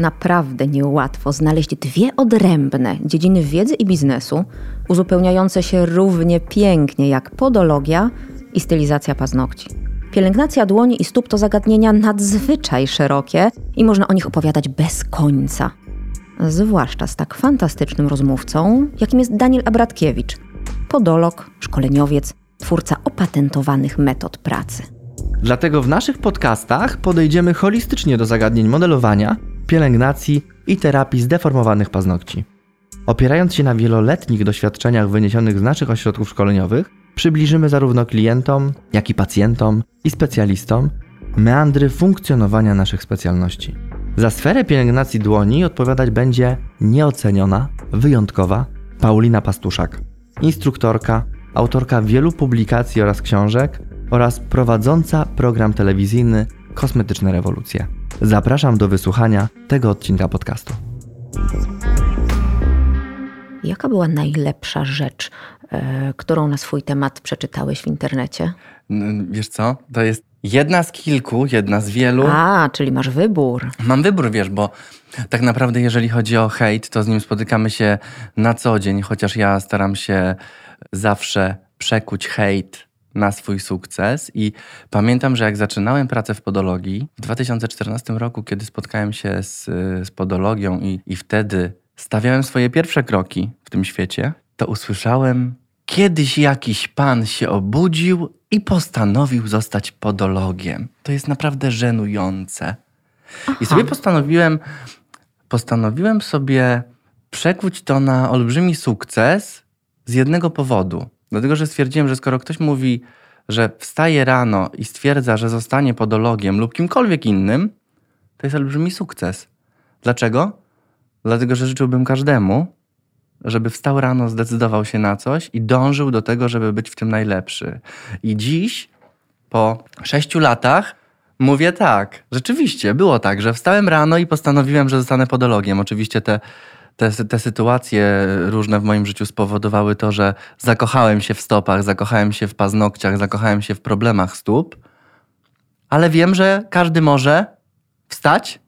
Naprawdę niełatwo znaleźć dwie odrębne dziedziny wiedzy i biznesu, uzupełniające się równie pięknie jak podologia i stylizacja paznokci. Pielęgnacja dłoni i stóp to zagadnienia nadzwyczaj szerokie i można o nich opowiadać bez końca. Zwłaszcza z tak fantastycznym rozmówcą, jakim jest Daniel Abratkiewicz, podolog, szkoleniowiec, twórca opatentowanych metod pracy. Dlatego w naszych podcastach podejdziemy holistycznie do zagadnień modelowania, pielęgnacji i terapii zdeformowanych paznokci. Opierając się na wieloletnich doświadczeniach wyniesionych z naszych ośrodków szkoleniowych, przybliżymy zarówno klientom, jak i pacjentom i specjalistom meandry funkcjonowania naszych specjalności. Za sferę pielęgnacji dłoni odpowiadać będzie nieoceniona, wyjątkowa Paulina Pastuszak, instruktorka, autorka wielu publikacji oraz książek oraz prowadząca program telewizyjny Kosmetyczne Rewolucje. Zapraszam do wysłuchania tego odcinka podcastu. Jaka była najlepsza rzecz, e, którą na swój temat przeczytałeś w internecie? Wiesz co? To jest jedna z kilku, jedna z wielu. A, czyli masz wybór. Mam wybór, wiesz, bo tak naprawdę, jeżeli chodzi o hejt, to z nim spotykamy się na co dzień, chociaż ja staram się zawsze przekuć hejt na swój sukces. I pamiętam, że jak zaczynałem pracę w podologii w 2014 roku, kiedy spotkałem się z, z podologią i, i wtedy stawiałem swoje pierwsze kroki w tym świecie, to usłyszałem, kiedyś jakiś pan się obudził i postanowił zostać podologiem. To jest naprawdę żenujące. Aha. I sobie postanowiłem, postanowiłem sobie przekuć to na olbrzymi sukces z jednego powodu. Dlatego, że stwierdziłem, że skoro ktoś mówi, że wstaje rano i stwierdza, że zostanie podologiem lub kimkolwiek innym, to jest olbrzymi sukces. Dlaczego? Dlatego, że życzyłbym każdemu, żeby wstał rano, zdecydował się na coś i dążył do tego, żeby być w tym najlepszy. I dziś, po sześciu latach, mówię tak. Rzeczywiście, było tak, że wstałem rano i postanowiłem, że zostanę podologiem. Oczywiście te te, te sytuacje różne w moim życiu spowodowały to, że zakochałem się w stopach, zakochałem się w paznokciach, zakochałem się w problemach stóp, ale wiem, że każdy może wstać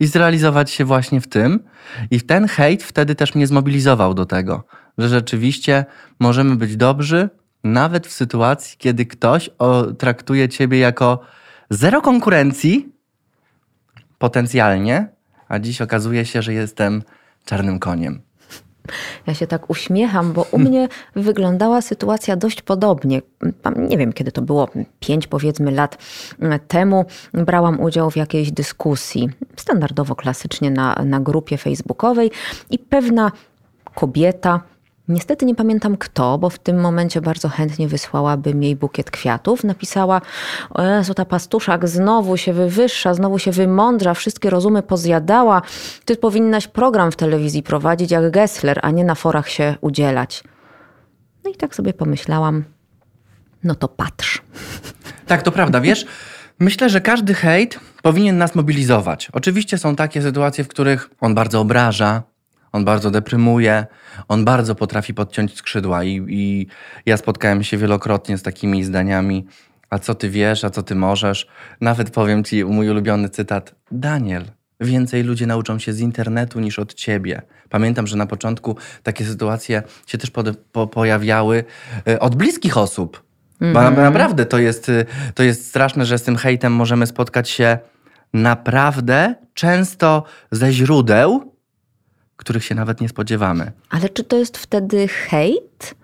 i zrealizować się właśnie w tym. I ten hejt wtedy też mnie zmobilizował do tego, że rzeczywiście możemy być dobrzy, nawet w sytuacji, kiedy ktoś o, traktuje ciebie jako zero konkurencji, potencjalnie, a dziś okazuje się, że jestem czarnym koniem. Ja się tak uśmiecham, bo u mnie wyglądała sytuacja dość podobnie. Nie wiem, kiedy to było, pięć powiedzmy lat temu, brałam udział w jakiejś dyskusji, standardowo klasycznie na, na grupie facebookowej i pewna kobieta Niestety nie pamiętam kto, bo w tym momencie bardzo chętnie wysłałabym jej bukiet kwiatów. Napisała, o Jezu, ta pastuszak znowu się wywyższa, znowu się wymądrza, wszystkie rozumy pozjadała. Ty powinnaś program w telewizji prowadzić jak Gessler, a nie na forach się udzielać. No i tak sobie pomyślałam, no to patrz. Tak, to prawda, wiesz... Myślę, że każdy hejt powinien nas mobilizować. Oczywiście są takie sytuacje, w których on bardzo obraża, on bardzo deprymuje, on bardzo potrafi podciąć skrzydła i, i ja spotkałem się wielokrotnie z takimi zdaniami a co ty wiesz, a co ty możesz. Nawet powiem ci mój ulubiony cytat. Daniel, więcej ludzie nauczą się z internetu niż od ciebie. Pamiętam, że na początku takie sytuacje się też po, po, pojawiały e, od bliskich osób. Mm. Bo mhm. naprawdę to jest, e, to jest straszne, że z tym hejtem możemy spotkać się naprawdę często ze źródeł, których się nawet nie spodziewamy. Ale czy to jest wtedy hejt?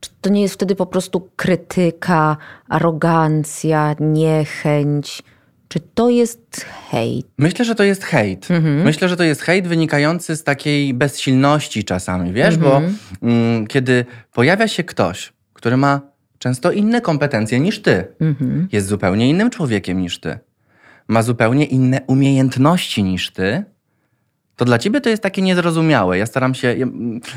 Czy to nie jest wtedy po prostu krytyka, arogancja, niechęć? Czy to jest hejt? Myślę, że to jest hejt. Mhm. Myślę, że to jest hejt wynikający z takiej bezsilności czasami, wiesz, mhm. bo mm, kiedy pojawia się ktoś, który ma często inne kompetencje niż ty, mhm. jest zupełnie innym człowiekiem niż ty, ma zupełnie inne umiejętności niż ty, to dla ciebie to jest takie niezrozumiałe. Ja staram się, ja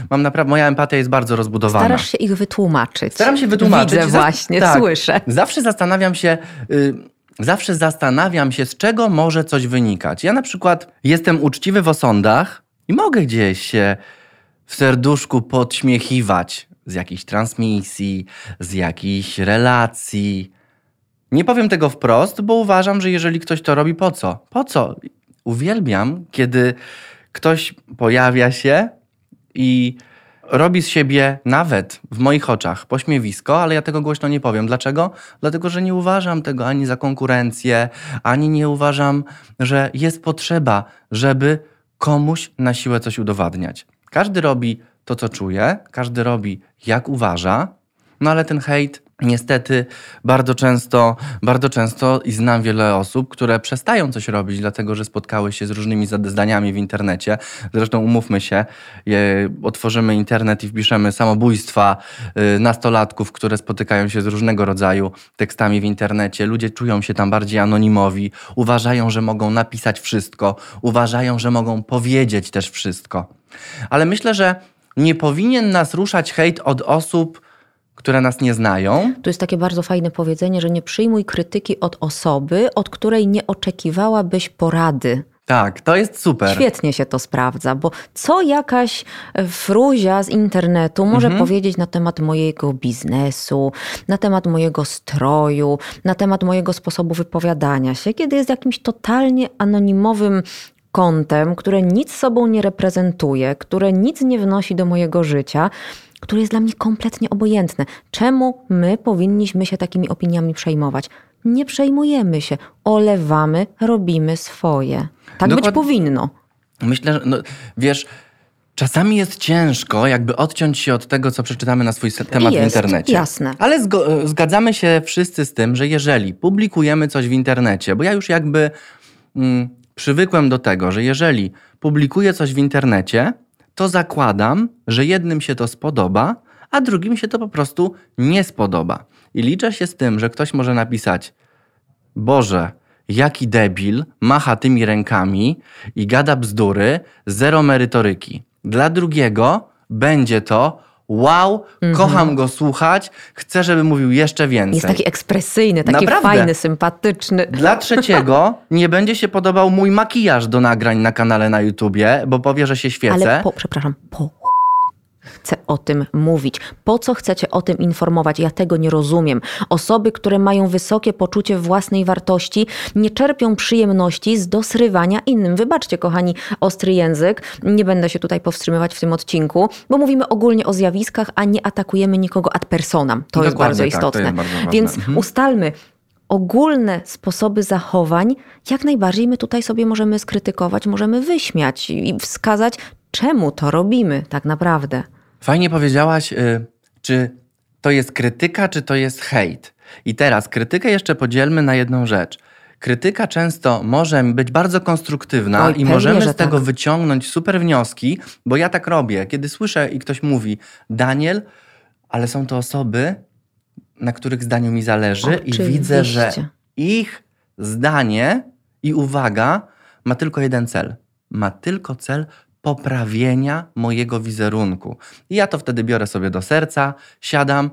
mam naprawdę, moja empatia jest bardzo rozbudowana. Starasz się ich wytłumaczyć. Staram się wytłumaczyć. Widzę właśnie, tak, słyszę. Zawsze zastanawiam się, y, zawsze zastanawiam się, z czego może coś wynikać. Ja na przykład jestem uczciwy w osądach i mogę gdzieś się w serduszku podśmiechiwać z jakiejś transmisji, z jakiejś relacji. Nie powiem tego wprost, bo uważam, że jeżeli ktoś to robi, po co? Po co? uwielbiam, kiedy ktoś pojawia się i robi z siebie nawet w moich oczach pośmiewisko, ale ja tego głośno nie powiem. Dlaczego? Dlatego, że nie uważam tego ani za konkurencję, ani nie uważam, że jest potrzeba, żeby komuś na siłę coś udowadniać. Każdy robi to, co czuje, każdy robi jak uważa, no ale ten hejt Niestety bardzo często, bardzo często i znam wiele osób, które przestają coś robić, dlatego że spotkały się z różnymi zdaniami w internecie. Zresztą umówmy się, otworzymy internet i wpiszemy samobójstwa y, nastolatków, które spotykają się z różnego rodzaju tekstami w internecie. Ludzie czują się tam bardziej anonimowi, uważają, że mogą napisać wszystko, uważają, że mogą powiedzieć też wszystko. Ale myślę, że nie powinien nas ruszać hejt od osób, które nas nie znają. Tu jest takie bardzo fajne powiedzenie, że nie przyjmuj krytyki od osoby, od której nie oczekiwałabyś porady. Tak, to jest super. Świetnie się to sprawdza, bo co jakaś fruzia z internetu może mhm. powiedzieć na temat mojego biznesu, na temat mojego stroju, na temat mojego sposobu wypowiadania się, kiedy jest jakimś totalnie anonimowym kontem, które nic sobą nie reprezentuje, które nic nie wnosi do mojego życia które jest dla mnie kompletnie obojętne. Czemu my powinniśmy się takimi opiniami przejmować? Nie przejmujemy się, olewamy, robimy swoje. Tak Dokład... być powinno. Myślę, że no, wiesz, czasami jest ciężko jakby odciąć się od tego, co przeczytamy na swój temat jest, w internecie. Jasne. Ale zgadzamy się wszyscy z tym, że jeżeli publikujemy coś w internecie, bo ja już jakby mm, przywykłem do tego, że jeżeli publikuję coś w internecie, to zakładam, że jednym się to spodoba, a drugim się to po prostu nie spodoba. I liczę się z tym, że ktoś może napisać: Boże, jaki debil, macha tymi rękami i gada bzdury, zero merytoryki. Dla drugiego będzie to wow, mhm. kocham go słuchać, chcę, żeby mówił jeszcze więcej. Jest taki ekspresyjny, taki Naprawdę. fajny, sympatyczny. Dla trzeciego nie będzie się podobał mój makijaż do nagrań na kanale na YouTubie, bo powie, że się świecę. Ale po, przepraszam, po chcę o tym mówić? Po co chcecie o tym informować? Ja tego nie rozumiem. Osoby, które mają wysokie poczucie własnej wartości, nie czerpią przyjemności z dosrywania innym. Wybaczcie, kochani, ostry język. Nie będę się tutaj powstrzymywać w tym odcinku, bo mówimy ogólnie o zjawiskach, a nie atakujemy nikogo ad personam. To jest bardzo tak, istotne. Jest bardzo Więc mhm. ustalmy, ogólne sposoby zachowań, jak najbardziej my tutaj sobie możemy skrytykować, możemy wyśmiać i wskazać, czemu to robimy tak naprawdę. Fajnie powiedziałaś, y, czy to jest krytyka, czy to jest hejt. I teraz krytykę jeszcze podzielmy na jedną rzecz. Krytyka często może być bardzo konstruktywna Oj, i możemy z tego tak. wyciągnąć super wnioski, bo ja tak robię. Kiedy słyszę i ktoś mówi, Daniel, ale są to osoby, na których zdaniu mi zależy Oczywiście. i widzę, że ich zdanie i uwaga ma tylko jeden cel. Ma tylko cel poprawienia mojego wizerunku. I ja to wtedy biorę sobie do serca, siadam.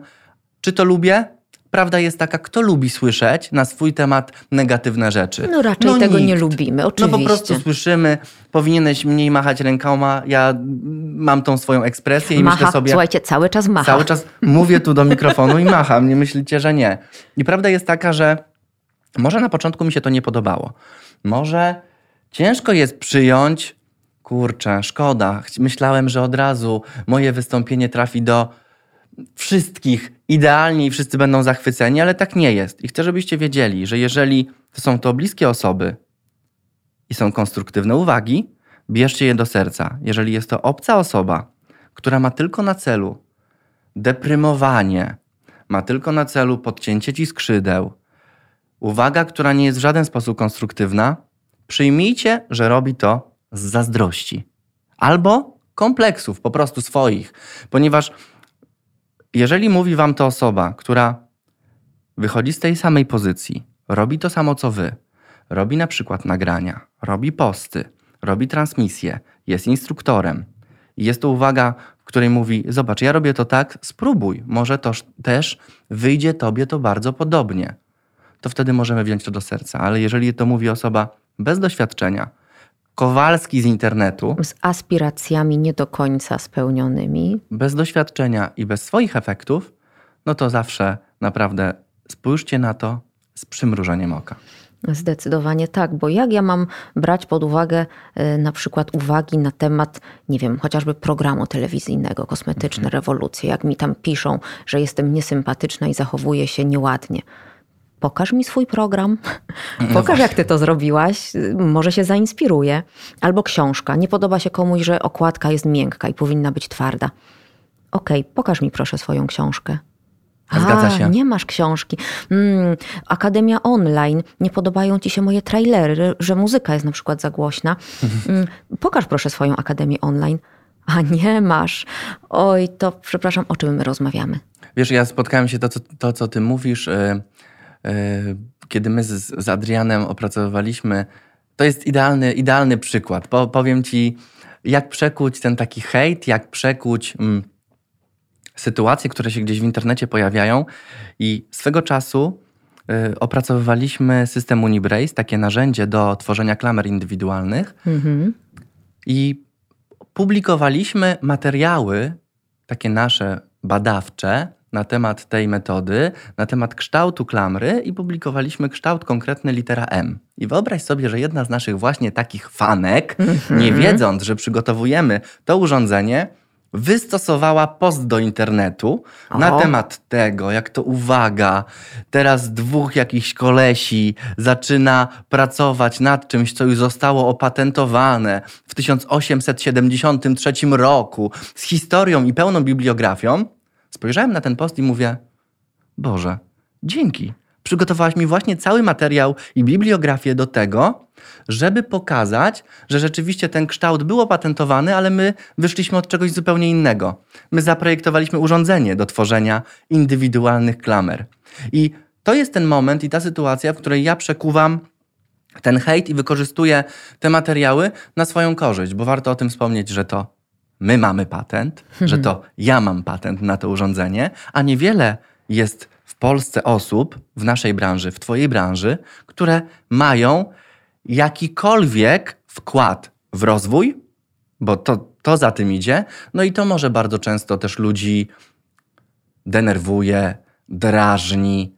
Czy to lubię? Prawda jest taka, kto lubi słyszeć na swój temat negatywne rzeczy? No raczej no tego nikt. nie lubimy, oczywiście. No po prostu słyszymy, powinieneś mniej machać rękoma, ja mam tą swoją ekspresję i macha, myślę sobie... słuchajcie, cały czas macha. Cały czas mówię tu do mikrofonu i macham, nie myślicie, że nie. I prawda jest taka, że może na początku mi się to nie podobało. Może ciężko jest przyjąć kurczę, szkoda. Myślałem, że od razu moje wystąpienie trafi do wszystkich idealnie i wszyscy będą zachwyceni, ale tak nie jest. I chcę, żebyście wiedzieli, że jeżeli to są to bliskie osoby i są konstruktywne uwagi, bierzcie je do serca. Jeżeli jest to obca osoba, która ma tylko na celu deprymowanie, ma tylko na celu podcięcie ci skrzydeł, uwaga, która nie jest w żaden sposób konstruktywna, przyjmijcie, że robi to z zazdrości albo kompleksów po prostu swoich, ponieważ jeżeli mówi wam to osoba, która wychodzi z tej samej pozycji, robi to samo co wy, robi na przykład nagrania, robi posty, robi transmisje, jest instruktorem i jest to uwaga, w której mówi: Zobacz, ja robię to tak, spróbuj, może to też wyjdzie tobie to bardzo podobnie. To wtedy możemy wziąć to do serca, ale jeżeli to mówi osoba bez doświadczenia, Kowalski z internetu. Z aspiracjami nie do końca spełnionymi. Bez doświadczenia i bez swoich efektów, no to zawsze naprawdę spójrzcie na to z przymrużeniem oka. Zdecydowanie tak, bo jak ja mam brać pod uwagę y, na przykład uwagi na temat, nie wiem, chociażby programu telewizyjnego Kosmetyczne mhm. Rewolucje, jak mi tam piszą, że jestem niesympatyczna i zachowuję się nieładnie. Pokaż mi swój program, no pokaż jak ty to zrobiłaś, może się zainspiruje. Albo książka. Nie podoba się komuś, że okładka jest miękka i powinna być twarda. Okej, okay, pokaż mi proszę swoją książkę. Zgadza się. nie masz książki. Mm, Akademia online. Nie podobają ci się moje trailery, że muzyka jest na przykład za głośna. Mm, pokaż proszę swoją Akademię online. A nie masz. Oj, to przepraszam, o czym my rozmawiamy? Wiesz, ja spotkałem się to, co, to, co ty mówisz, yy, kiedy my z, z Adrianem opracowywaliśmy. To jest idealny, idealny przykład. Po, powiem ci, jak przekuć ten taki hejt, jak przekuć. Mm, sytuacje, które się gdzieś w internecie pojawiają i swego czasu y, opracowywaliśmy system Unibrace, takie narzędzie do tworzenia klamer indywidualnych mhm. i publikowaliśmy materiały, takie nasze badawcze, na temat tej metody, na temat kształtu klamry i publikowaliśmy kształt konkretny litera M. I wyobraź sobie, że jedna z naszych właśnie takich fanek, mm-hmm. nie wiedząc, że przygotowujemy to urządzenie, wystosowała post do internetu Oho. na temat tego, jak to uwaga, teraz dwóch jakichś kolesi zaczyna pracować nad czymś, co już zostało opatentowane w 1873 roku, z historią i pełną bibliografią. Spojrzałem na ten post i mówię: Boże, dzięki. Przygotowałaś mi właśnie cały materiał i bibliografię do tego, żeby pokazać, że rzeczywiście ten kształt był opatentowany, ale my wyszliśmy od czegoś zupełnie innego. My zaprojektowaliśmy urządzenie do tworzenia indywidualnych klamer. I to jest ten moment i ta sytuacja, w której ja przekuwam ten hejt i wykorzystuję te materiały na swoją korzyść, bo warto o tym wspomnieć, że to my mamy patent, że to ja mam patent na to urządzenie, a niewiele jest w Polsce osób w naszej branży, w Twojej branży, które mają jakikolwiek wkład w rozwój, bo to, to za tym idzie, no i to może bardzo często też ludzi denerwuje, drażni.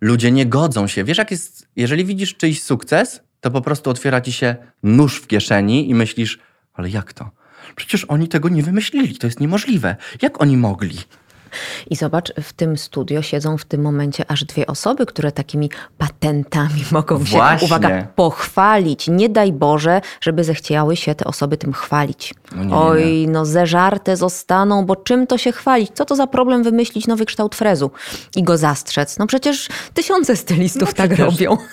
Ludzie nie godzą się. Wiesz, jak jest, jeżeli widzisz czyjś sukces, to po prostu otwiera ci się nóż w kieszeni i myślisz, ale jak to? Przecież oni tego nie wymyślili, to jest niemożliwe. Jak oni mogli? I zobacz, w tym studio siedzą w tym momencie aż dwie osoby, które takimi patentami mogą Właśnie. się, uwaga, pochwalić. Nie daj Boże, żeby zechciały się te osoby tym chwalić. No nie, Oj, nie. no zeżarte zostaną, bo czym to się chwalić? Co to za problem wymyślić nowy kształt frezu i go zastrzec? No przecież tysiące stylistów no tak robią.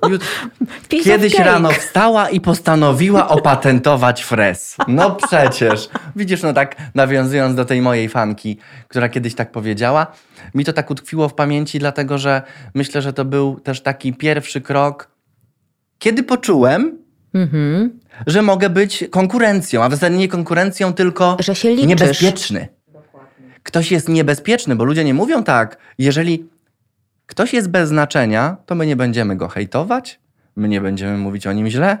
Kiedyś rano wstała i postanowiła opatentować frez. No przecież. Widzisz, no tak nawiązując do tej mojej fanki, która kiedyś tak powiedziała, mi to tak utkwiło w pamięci, dlatego że myślę, że to był też taki pierwszy krok, kiedy poczułem, mhm. że mogę być konkurencją, a w zasadzie nie konkurencją, tylko że się liczysz. niebezpieczny. Ktoś jest niebezpieczny, bo ludzie nie mówią tak, jeżeli ktoś jest bez znaczenia, to my nie będziemy go hejtować, my nie będziemy mówić o nim źle,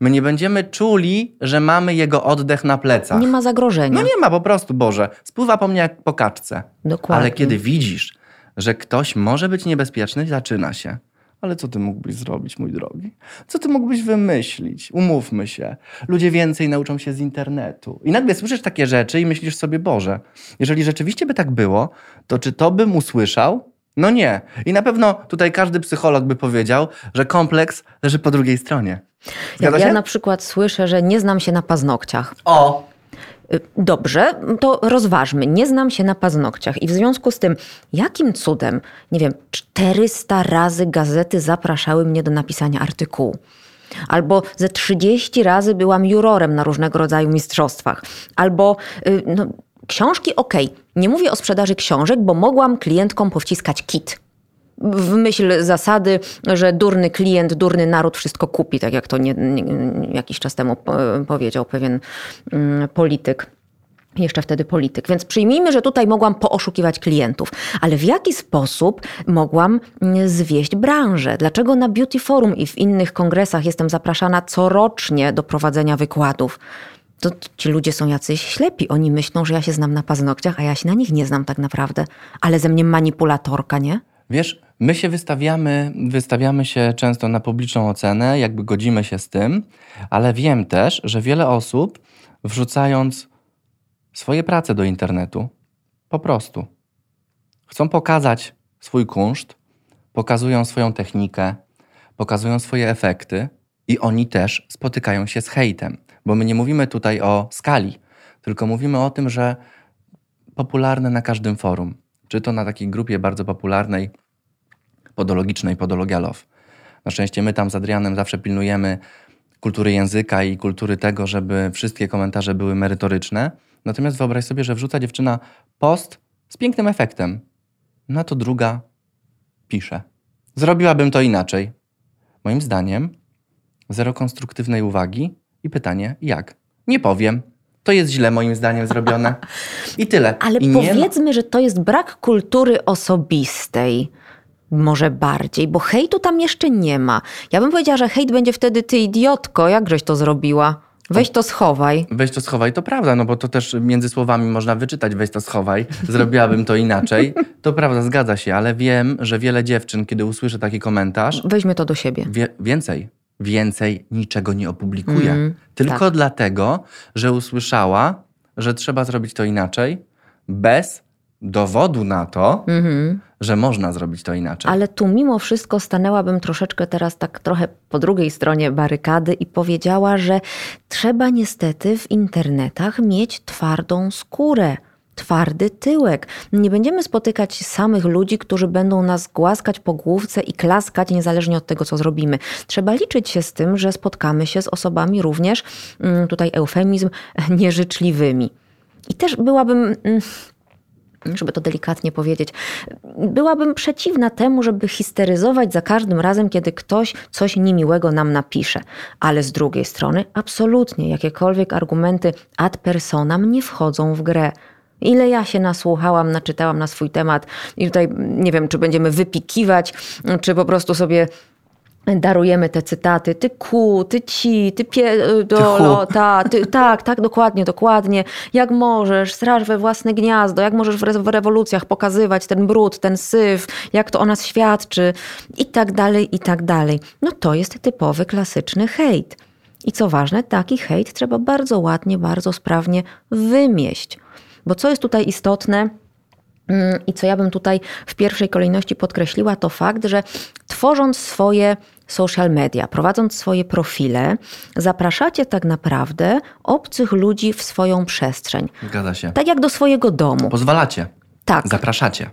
my nie będziemy czuli, że mamy jego oddech na plecach. Nie ma zagrożenia. No nie ma po prostu, Boże. Spływa po mnie jak po kaczce. Dokładnie. Ale kiedy widzisz, że ktoś może być niebezpieczny, zaczyna się. Ale co ty mógłbyś zrobić, mój drogi? Co ty mógłbyś wymyślić? Umówmy się. Ludzie więcej nauczą się z internetu. I nagle słyszysz takie rzeczy i myślisz sobie, Boże, jeżeli rzeczywiście by tak było, to czy to bym usłyszał? No nie. I na pewno tutaj każdy psycholog by powiedział, że kompleks leży po drugiej stronie. Zgadza ja na przykład słyszę, że nie znam się na paznokciach. O! Y, dobrze, to rozważmy. Nie znam się na paznokciach i w związku z tym, jakim cudem, nie wiem, 400 razy gazety zapraszały mnie do napisania artykułu. Albo ze 30 razy byłam jurorem na różnego rodzaju mistrzostwach. Albo y, no, książki. Okay. Nie mówię o sprzedaży książek, bo mogłam klientkom powciskać kit w myśl zasady, że durny klient, durny naród wszystko kupi, tak jak to nie, nie, jakiś czas temu powiedział pewien mm, polityk jeszcze wtedy polityk. Więc przyjmijmy, że tutaj mogłam pooszukiwać klientów, ale w jaki sposób mogłam mm, zwieść branżę? Dlaczego na Beauty Forum i w innych kongresach jestem zapraszana corocznie do prowadzenia wykładów? To ci ludzie są jacyś ślepi. Oni myślą, że ja się znam na paznokciach, a ja się na nich nie znam tak naprawdę. Ale ze mnie manipulatorka, nie? Wiesz, My się wystawiamy, wystawiamy się często na publiczną ocenę, jakby godzimy się z tym, ale wiem też, że wiele osób wrzucając swoje prace do internetu, po prostu chcą pokazać swój kunszt, pokazują swoją technikę, pokazują swoje efekty i oni też spotykają się z hejtem, bo my nie mówimy tutaj o skali, tylko mówimy o tym, że popularne na każdym forum, czy to na takiej grupie bardzo popularnej, podologicznej, Podologia Love. Na szczęście my tam z Adrianem zawsze pilnujemy kultury języka i kultury tego, żeby wszystkie komentarze były merytoryczne. Natomiast wyobraź sobie, że wrzuca dziewczyna post z pięknym efektem. Na to druga pisze. Zrobiłabym to inaczej. Moim zdaniem zero konstruktywnej uwagi i pytanie jak? Nie powiem. To jest źle moim zdaniem zrobione. I tyle. Ale I powiedzmy, że to jest brak kultury osobistej. Może bardziej, bo hejtu tam jeszcze nie ma. Ja bym powiedziała, że hejt będzie wtedy ty idiotko, jakżeś to zrobiła. Weź to schowaj. Weź to schowaj, to prawda, no bo to też między słowami można wyczytać weź to schowaj, zrobiłabym to inaczej. To prawda, zgadza się, ale wiem, że wiele dziewczyn, kiedy usłyszy taki komentarz... Weźmy to do siebie. Wie, więcej, więcej niczego nie opublikuje. Mm, tylko tak. dlatego, że usłyszała, że trzeba zrobić to inaczej, bez dowodu na to, mm -hmm że można zrobić to inaczej. Ale tu mimo wszystko stanęłabym troszeczkę teraz tak trochę po drugiej stronie barykady i powiedziała, że trzeba niestety w internetach mieć twardą skórę twardy tyłek. Nie będziemy spotykać samych ludzi, którzy będą nas głaskać po główce i klaskać niezależnie od tego, co zrobimy. Trzeba liczyć się z tym, że spotkamy się z osobami również, mm, tutaj eufemizm, nieżyczliwymi. I też byłabym mm, żeby to delikatnie powiedzieć, byłabym przeciwna temu, żeby histeryzować za każdym razem, kiedy ktoś coś niemiłego nam napisze. Ale z drugiej strony, absolutnie jakiekolwiek argumenty ad personam nie wchodzą w grę. Ile ja się nasłuchałam, naczytałam na swój temat i tutaj nie wiem, czy będziemy wypikiwać, czy po prostu sobie darujemy te cytaty, ty ku, ty ci, ty pie, y, dolo, ta, ty, tak, tak, dokładnie, dokładnie. Jak możesz, straż we własne gniazdo, jak możesz w, re, w rewolucjach pokazywać ten brud, ten syf, jak to o nas świadczy i tak dalej, i tak dalej. No to jest typowy, klasyczny hejt. I co ważne, taki hejt trzeba bardzo ładnie, bardzo sprawnie wymieść. Bo co jest tutaj istotne, mm, i co ja bym tutaj w pierwszej kolejności podkreśliła, to fakt, że tworząc swoje social media, prowadząc swoje profile, zapraszacie tak naprawdę obcych ludzi w swoją przestrzeń. Zgadza się. Tak jak do swojego domu. Pozwalacie. Tak. Zapraszacie.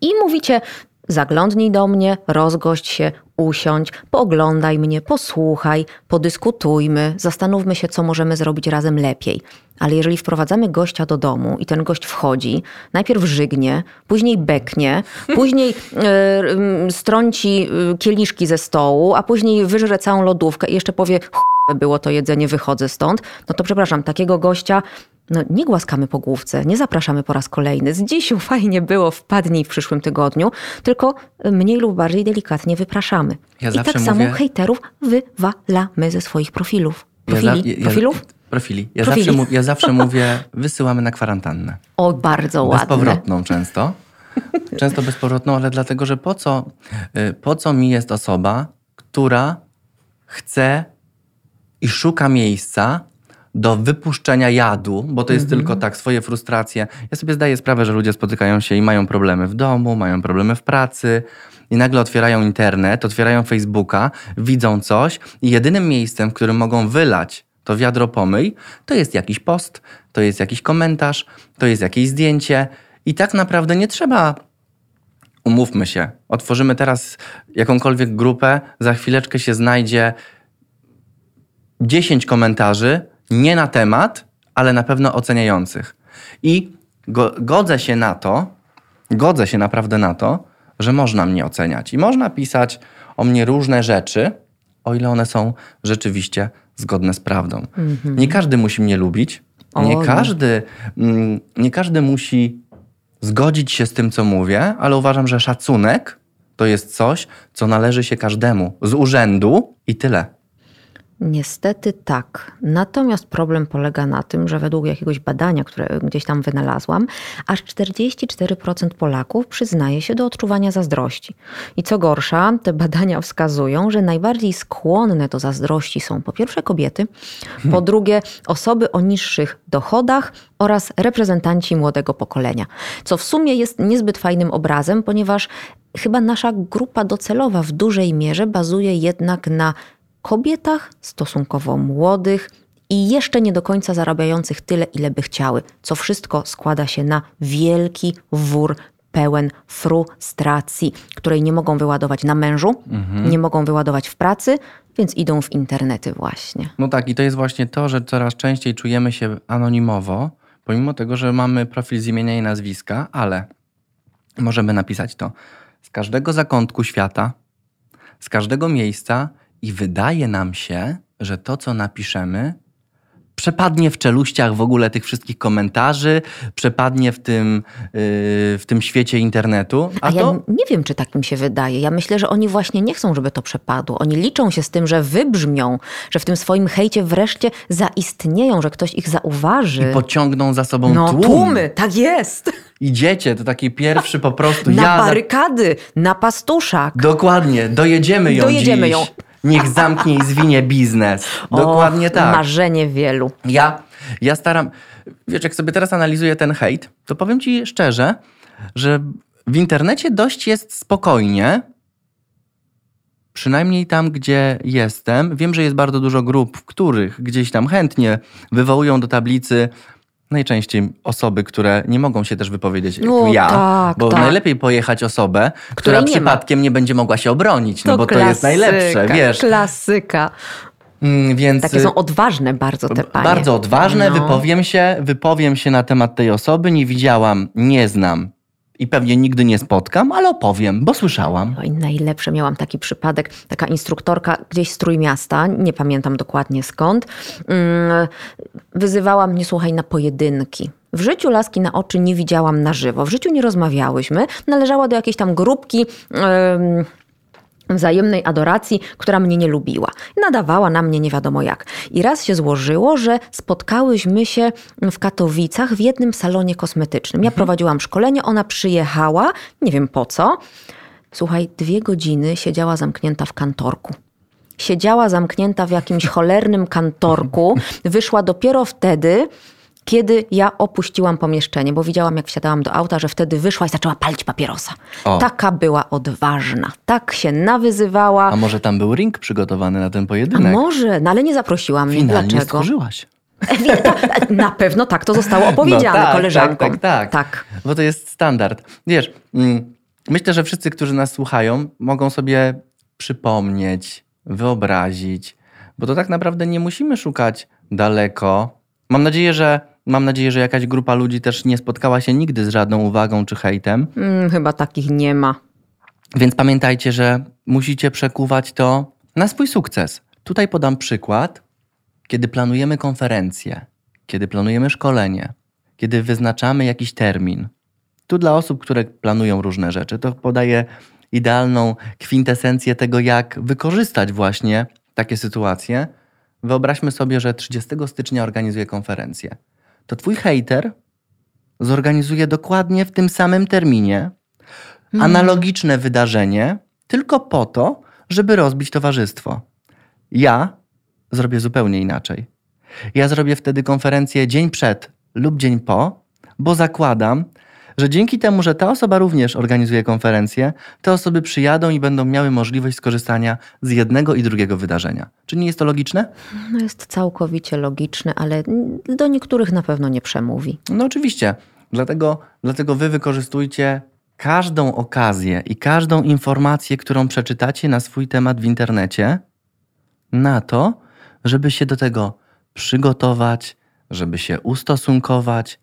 I mówicie, zaglądnij do mnie, rozgość się, usiądź, pooglądaj mnie, posłuchaj, podyskutujmy, zastanówmy się, co możemy zrobić razem lepiej. Ale jeżeli wprowadzamy gościa do domu i ten gość wchodzi, najpierw żygnie, później beknie, później yy, strąci e, kieliszki ze stołu, a później wyżre całą lodówkę i jeszcze powie, było to jedzenie, wychodzę stąd, no to przepraszam, takiego gościa no, nie głaskamy po główce, nie zapraszamy po raz kolejny. Z dzisiu fajnie było, wpadnij w przyszłym tygodniu, tylko mniej lub bardziej delikatnie wypraszamy. Ja I tak mówię... samo hejterów wywalamy ze swoich profilów. Profili? Ja za, ja, profilów? Profili. Ja, Profili. Zawsze, ja zawsze mówię, wysyłamy na kwarantannę. O, bardzo ładnie. Bezpowrotną często. Często bezpowrotną, ale dlatego, że po co, y, po co mi jest osoba, która chce i szuka miejsca, do wypuszczenia jadu, bo to jest mhm. tylko tak, swoje frustracje. Ja sobie zdaję sprawę, że ludzie spotykają się i mają problemy w domu, mają problemy w pracy i nagle otwierają internet, otwierają Facebooka, widzą coś i jedynym miejscem, w którym mogą wylać to wiadro pomyj, to jest jakiś post, to jest jakiś komentarz, to jest jakieś zdjęcie i tak naprawdę nie trzeba umówmy się, otworzymy teraz jakąkolwiek grupę, za chwileczkę się znajdzie 10 komentarzy, nie na temat, ale na pewno oceniających. I go, godzę się na to, godzę się naprawdę na to, że można mnie oceniać i można pisać o mnie różne rzeczy, o ile one są rzeczywiście zgodne z prawdą. -hmm. Nie każdy musi mnie lubić, nie no. każdy, mm, nie każdy musi zgodzić się z tym, co mówię, ale uważam, że szacunek to jest coś, co należy się każdemu z urzędu i tyle. Niestety tak. Natomiast problem polega na tym, że według jakiegoś badania, które gdzieś tam wynalazłam, aż 44% Polaków przyznaje się do odczuwania zazdrości. I co gorsza, te badania wskazują, że najbardziej skłonne do zazdrości są po pierwsze kobiety, po drugie osoby o niższych dochodach oraz reprezentanci młodego pokolenia. Co w sumie jest niezbyt fajnym obrazem, ponieważ chyba nasza grupa docelowa w dużej mierze bazuje jednak na kobietach stosunkowo młodych i jeszcze nie do końca zarabiających tyle, ile by chciały, co wszystko składa się na wielki wór pełen frustracji, której nie mogą wyładować na mężu, mhm. nie mogą wyładować w pracy, więc idą w internety właśnie. No tak, i to jest właśnie to, że coraz częściej czujemy się anonimowo, pomimo tego, że mamy profil z imienia i nazwiska, ale możemy napisać to z każdego zakątku świata, z każdego miejsca i wydaje nam się, że to, co napiszemy, przepadnie w czeluściach w ogóle tych wszystkich komentarzy, przepadnie w tym, yy, w tym świecie internetu. A, A ja to... nie wiem, czy tak mi się wydaje. Ja myślę, że oni właśnie nie chcą, żeby to przepadło. Oni liczą się z tym, że wybrzmią, że w tym swoim hejcie wreszcie zaistnieją, że ktoś ich zauważy. I pociągną za sobą no, tłum. tłumy. Tak jest. Idziecie, to taki pierwszy po prostu. Na ja barykady, za... na pastuszak. Dokładnie, dojedziemy ją Dojedziemy dziś. ją. Niech zamknie i zwinie biznes. Dokładnie tak. Marzenie wielu. Ja, ja staram. Wiesz, jak sobie teraz analizuję ten hejt, to powiem ci szczerze, że w internecie dość jest spokojnie. Przynajmniej tam, gdzie jestem. Wiem, że jest bardzo dużo grup, w których gdzieś tam chętnie wywołują do tablicy najczęściej osoby, które nie mogą się też wypowiedzieć jak no, ja, tak, bo tak. najlepiej pojechać osobę, która nie przypadkiem ma. nie będzie mogła się obronić, no to bo klasyka, to jest najlepsze, wiesz. Klasyka. Mm, więc Takie są odważne bardzo te panie. Bardzo odważne, No. wypowiem się, wypowiem się na temat tej osoby, nie widziałam, nie znam i pewnie nigdy nie spotkam, ale opowiem, bo słyszałam. Oj, najlepsze miałam taki przypadek. Taka instruktorka gdzieś z Trójmiasta, nie pamiętam dokładnie skąd, mm, wyzywała mnie, słuchaj, na pojedynki. W życiu laski na oczy nie widziałam na żywo. W życiu nie rozmawiałyśmy. Należała do jakiejś tam grupki. em, wzajemnej adoracji, która mnie nie lubiła. Nadawała na mnie nie wiadomo jak. I raz się złożyło, że spotkałyśmy się w Katowicach w jednym salonie kosmetycznym. Ja prowadziłam szkolenie, ona przyjechała, nie wiem po co. Słuchaj, dwie godziny siedziała zamknięta w kantorku. Siedziała zamknięta w jakimś cholernym kantorku. Wyszła dopiero wtedy, kiedy ja opuściłam pomieszczenie, bo widziałam, jak wsiadałam do auta, że wtedy wyszła i zaczęła palić papierosa. O. Taka była odważna, tak się nawyzywała. A może tam był ring przygotowany na ten A pojedynek? może, no ale nie zaprosiłam mnie. Finalnie Dlaczego? stworzyłaś. Na pewno tak to zostało opowiedziane No tak, koleżankom. Tak, tak, tak. Bo to jest standard. Wiesz, mm, myślę, że wszyscy, którzy nas słuchają, mogą sobie przypomnieć, wyobrazić, bo to tak naprawdę nie musimy szukać daleko. Mam nadzieję, że mam nadzieję, że jakaś grupa ludzi też nie spotkała się nigdy z żadną uwagą czy hejtem. Mm, chyba takich nie ma. Więc pamiętajcie, że musicie przekuwać to na swój sukces. Tutaj podam przykład, kiedy planujemy konferencję, kiedy planujemy szkolenie, kiedy wyznaczamy jakiś termin. Tu dla osób, które planują różne rzeczy, to podaję idealną kwintesencję tego, jak wykorzystać właśnie takie sytuacje. Wyobraźmy sobie, że 30 stycznia organizuję konferencję. To twój hater zorganizuje dokładnie w tym samym terminie analogiczne wydarzenie, tylko po to, żeby rozbić towarzystwo. Ja zrobię zupełnie inaczej. Ja zrobię wtedy konferencję dzień przed lub dzień po, bo zakładam, że dzięki temu, że ta osoba również organizuje konferencję, te osoby przyjadą i będą miały możliwość skorzystania z jednego i drugiego wydarzenia. Czy nie jest to logiczne? No jest całkowicie logiczny, ale do niektórych na pewno nie przemówi. No oczywiście. Dlatego, dlatego wy wykorzystujcie każdą okazję i każdą informację, którą przeczytacie na swój temat w internecie, na to, żeby się do tego przygotować, żeby się ustosunkować,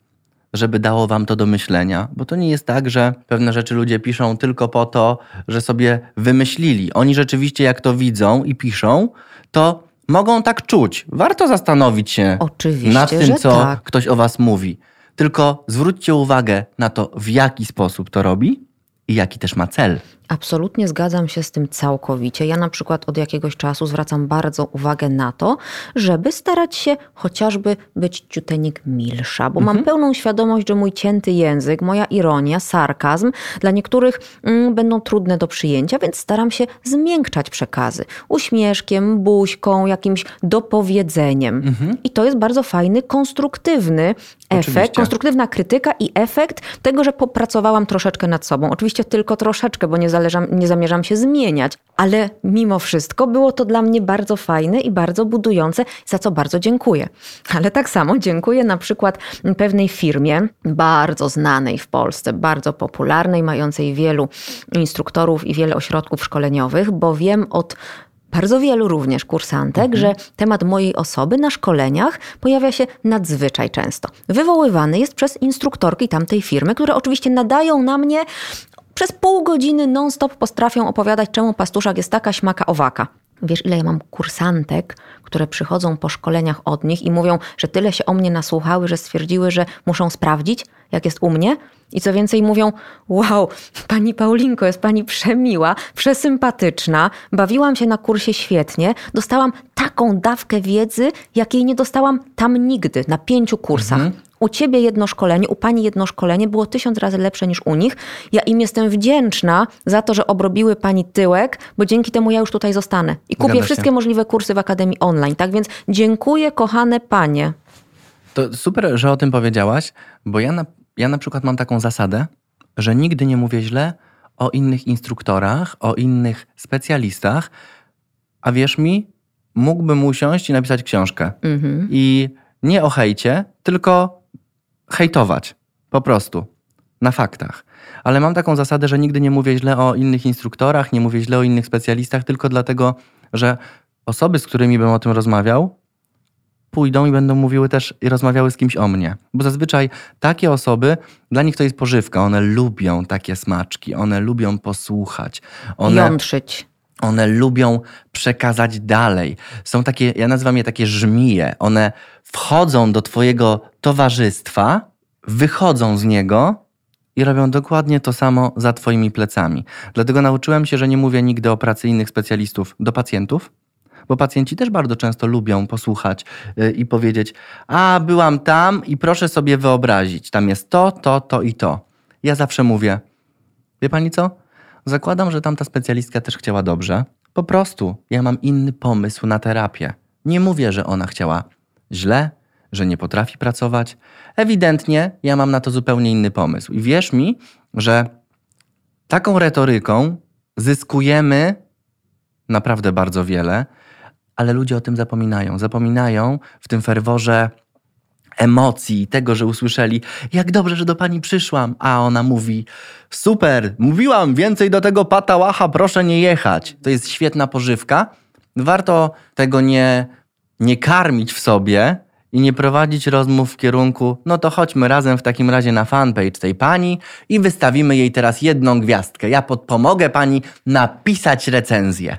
żeby dało wam to do myślenia. Bo to nie jest tak, że pewne rzeczy ludzie piszą tylko po to, że sobie wymyślili. Oni rzeczywiście, jak to widzą i piszą, to mogą tak czuć. Warto zastanowić się Oczywiście, nad tym, co tak. ktoś o was mówi. Tylko zwróćcie uwagę na to, w jaki sposób to robi i jaki też ma cel. Absolutnie zgadzam się z tym całkowicie. Ja na przykład od jakiegoś czasu zwracam bardzo uwagę na to, żeby starać się chociażby być ciutenik milsza, bo Mhm. mam pełną świadomość, że mój cięty język, moja ironia, sarkazm dla niektórych mm, będą trudne do przyjęcia, więc staram się zmiękczać przekazy uśmieszkiem, buźką, jakimś dopowiedzeniem. I to jest bardzo fajny, konstruktywny efekt, Mhm. Oczywiście. konstruktywna krytyka i efekt tego, że popracowałam troszeczkę nad sobą. Oczywiście tylko troszeczkę, bo nie, zależam, nie zamierzam się zmieniać, ale mimo wszystko było to dla mnie bardzo fajne i bardzo budujące, za co bardzo dziękuję. Ale tak samo dziękuję na przykład pewnej firmie, bardzo znanej w Polsce, bardzo popularnej, mającej wielu instruktorów i wiele ośrodków szkoleniowych, bo wiem od bardzo wielu również kursantek, że temat mojej osoby na szkoleniach pojawia się nadzwyczaj często. Wywoływany jest przez instruktorki tamtej firmy, które oczywiście nadają na mnie przez pół godziny non-stop potrafią opowiadać, czemu pastuszak jest taka śmaka owaka. Wiesz, ile ja mam kursantek, które przychodzą po szkoleniach od nich i mówią, że tyle się o mnie nasłuchały, że stwierdziły, że muszą sprawdzić, jak jest u mnie. I co więcej mówią, wow, pani Paulinko, jest pani przemiła, przesympatyczna, bawiłam się na kursie świetnie, dostałam taką dawkę wiedzy, jakiej nie dostałam tam nigdy, na pięciu kursach. U ciebie jedno szkolenie, u pani jedno szkolenie było tysiąc razy lepsze niż u nich. Ja im jestem wdzięczna za to, że obrobiły pani tyłek, bo dzięki temu ja już tutaj zostanę. I kupię wszystkie możliwe kursy w Akademii Online. Tak więc dziękuję, kochane panie. To super, że o tym powiedziałaś, bo ja na, ja na przykład mam taką zasadę, że nigdy nie mówię źle o innych instruktorach, o innych specjalistach, a wierz mi, mógłbym usiąść i napisać książkę. Mhm. I nie o hejcie, tylko hejtować. Po prostu. Na faktach. Ale mam taką zasadę, że nigdy nie mówię źle o innych instruktorach, nie mówię źle o innych specjalistach, tylko dlatego, że osoby, z którymi bym o tym rozmawiał, pójdą i będą mówiły też i rozmawiały z kimś o mnie. Bo zazwyczaj takie osoby, dla nich to jest pożywka. One lubią takie smaczki, one lubią posłuchać. One, Jątrzyć. One lubią przekazać dalej. Są takie, ja nazywam je takie żmije. One wchodzą do twojego towarzystwa, wychodzą z niego i robią dokładnie to samo za twoimi plecami. Dlatego nauczyłem się, że nie mówię nigdy o pracy innych specjalistów do pacjentów, bo pacjenci też bardzo często lubią posłuchać y, i powiedzieć: A, byłam tam i proszę sobie wyobrazić, tam jest to, to, to i to. Ja zawsze mówię: Wie pani co? Zakładam, że tamta specjalistka też chciała dobrze. Po prostu ja mam inny pomysł na terapię. Nie mówię, że ona chciała źle, że nie potrafi pracować. Ewidentnie ja mam na to zupełnie inny pomysł. I wierz mi, że taką retoryką zyskujemy naprawdę bardzo wiele, ale ludzie o tym zapominają. Zapominają w tym ferworze emocji, tego, że usłyszeli, jak dobrze, że do pani przyszłam, a ona mówi, super, mówiłam, więcej do tego patałacha, proszę nie jechać. To jest świetna pożywka. Warto tego nie, nie karmić w sobie i nie prowadzić rozmów w kierunku, no to chodźmy razem w takim razie na fanpage tej pani i wystawimy jej teraz jedną gwiazdkę. Ja podpomogę pani napisać recenzję.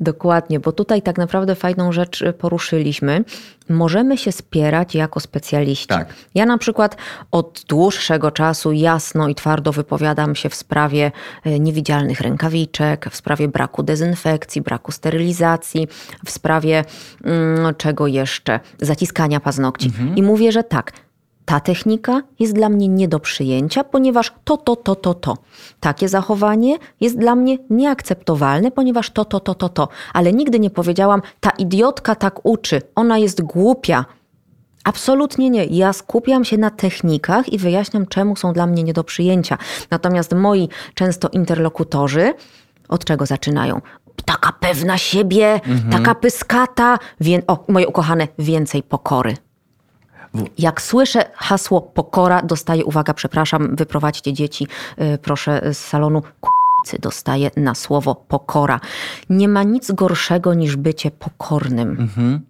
Dokładnie, bo tutaj tak naprawdę fajną rzecz y, poruszyliśmy. Możemy się spierać jako specjaliści. Tak. Ja na przykład od dłuższego czasu jasno i twardo wypowiadam się w sprawie e, niewidzialnych rękawiczek, w sprawie braku dezynfekcji, braku sterylizacji, w sprawie mm, czego jeszcze? Zaciskania paznokci. I mówię, że tak. Ta technika jest dla mnie nie do przyjęcia, ponieważ to, to, to, to, to. Takie zachowanie jest dla mnie nieakceptowalne, ponieważ to, to, to, to, to. Ale nigdy nie powiedziałam, ta idiotka tak uczy, ona jest głupia. Absolutnie nie. Ja skupiam się na technikach i wyjaśniam, czemu są dla mnie nie do przyjęcia. Natomiast moi często interlokutorzy od czego zaczynają? Taka pewna siebie, taka pyskata. Wię... O, moje ukochane, więcej pokory. W- Jak słyszę hasło pokora, dostaję, uwaga, przepraszam, wyprowadźcie dzieci, y, proszę, z salonu. K***cy dostaję na słowo pokora. Nie ma nic gorszego niż bycie pokornym Mhm.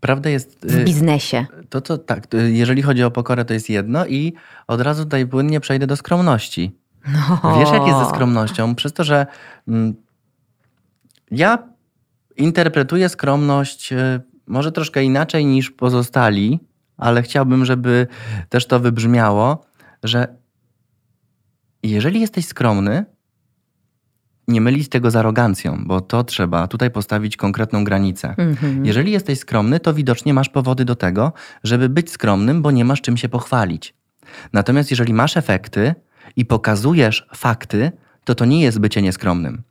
Prawda jest. w y, biznesie. To, to tak, jeżeli chodzi o pokorę, to jest jedno i od razu tutaj płynnie przejdę do skromności. No. Wiesz, jak jest ze skromnością? Przez to, że mm, ja interpretuję skromność y, może troszkę inaczej niż pozostali, ale chciałbym, żeby też to wybrzmiało, że jeżeli jesteś skromny, nie mylić tego z arogancją, bo to trzeba tutaj postawić konkretną granicę. Mhm. Jeżeli jesteś skromny, to widocznie masz powody do tego, żeby być skromnym, bo nie masz czym się pochwalić. Natomiast jeżeli masz efekty i pokazujesz fakty, to to nie jest bycie nieskromnym.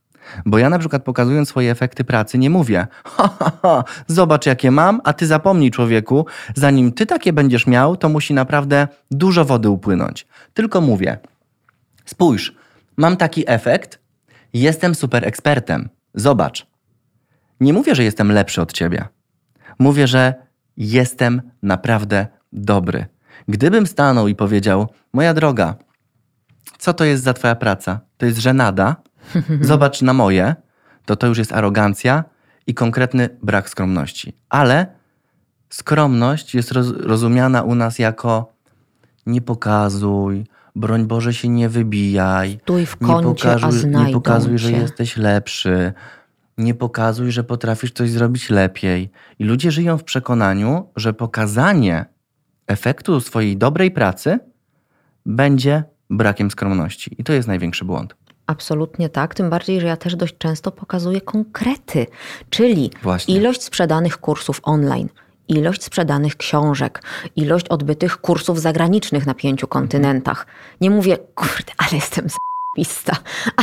Bo ja na przykład pokazując swoje efekty pracy nie mówię, ha, ha, ha, zobacz jakie mam, a ty zapomnij człowieku, zanim ty takie będziesz miał, to musi naprawdę dużo wody upłynąć. Tylko mówię, spójrz, mam taki efekt, jestem super ekspertem, zobacz. Nie mówię, że jestem lepszy od ciebie. Mówię, że jestem naprawdę dobry. Gdybym stanął i powiedział, moja droga, co to jest za twoja praca? To jest żenada. Zobacz na moje. To to już jest arogancja i konkretny brak skromności. Ale skromność jest roz, rozumiana u nas jako nie pokazuj, broń Boże się nie wybijaj. Stój w Nie kącie, a pokazuj, znajdą nie pokazuj że cię. jesteś lepszy. Nie pokazuj, że potrafisz coś zrobić lepiej. I ludzie żyją w przekonaniu, że pokazanie efektu swojej dobrej pracy będzie brakiem skromności. I to jest największy błąd. Absolutnie tak, tym bardziej, że ja też dość często pokazuję konkrety, czyli Właśnie. ilość sprzedanych kursów online, ilość sprzedanych książek, ilość odbytych kursów zagranicznych na pięciu kontynentach. Nie mówię, kurde, ale jestem pista,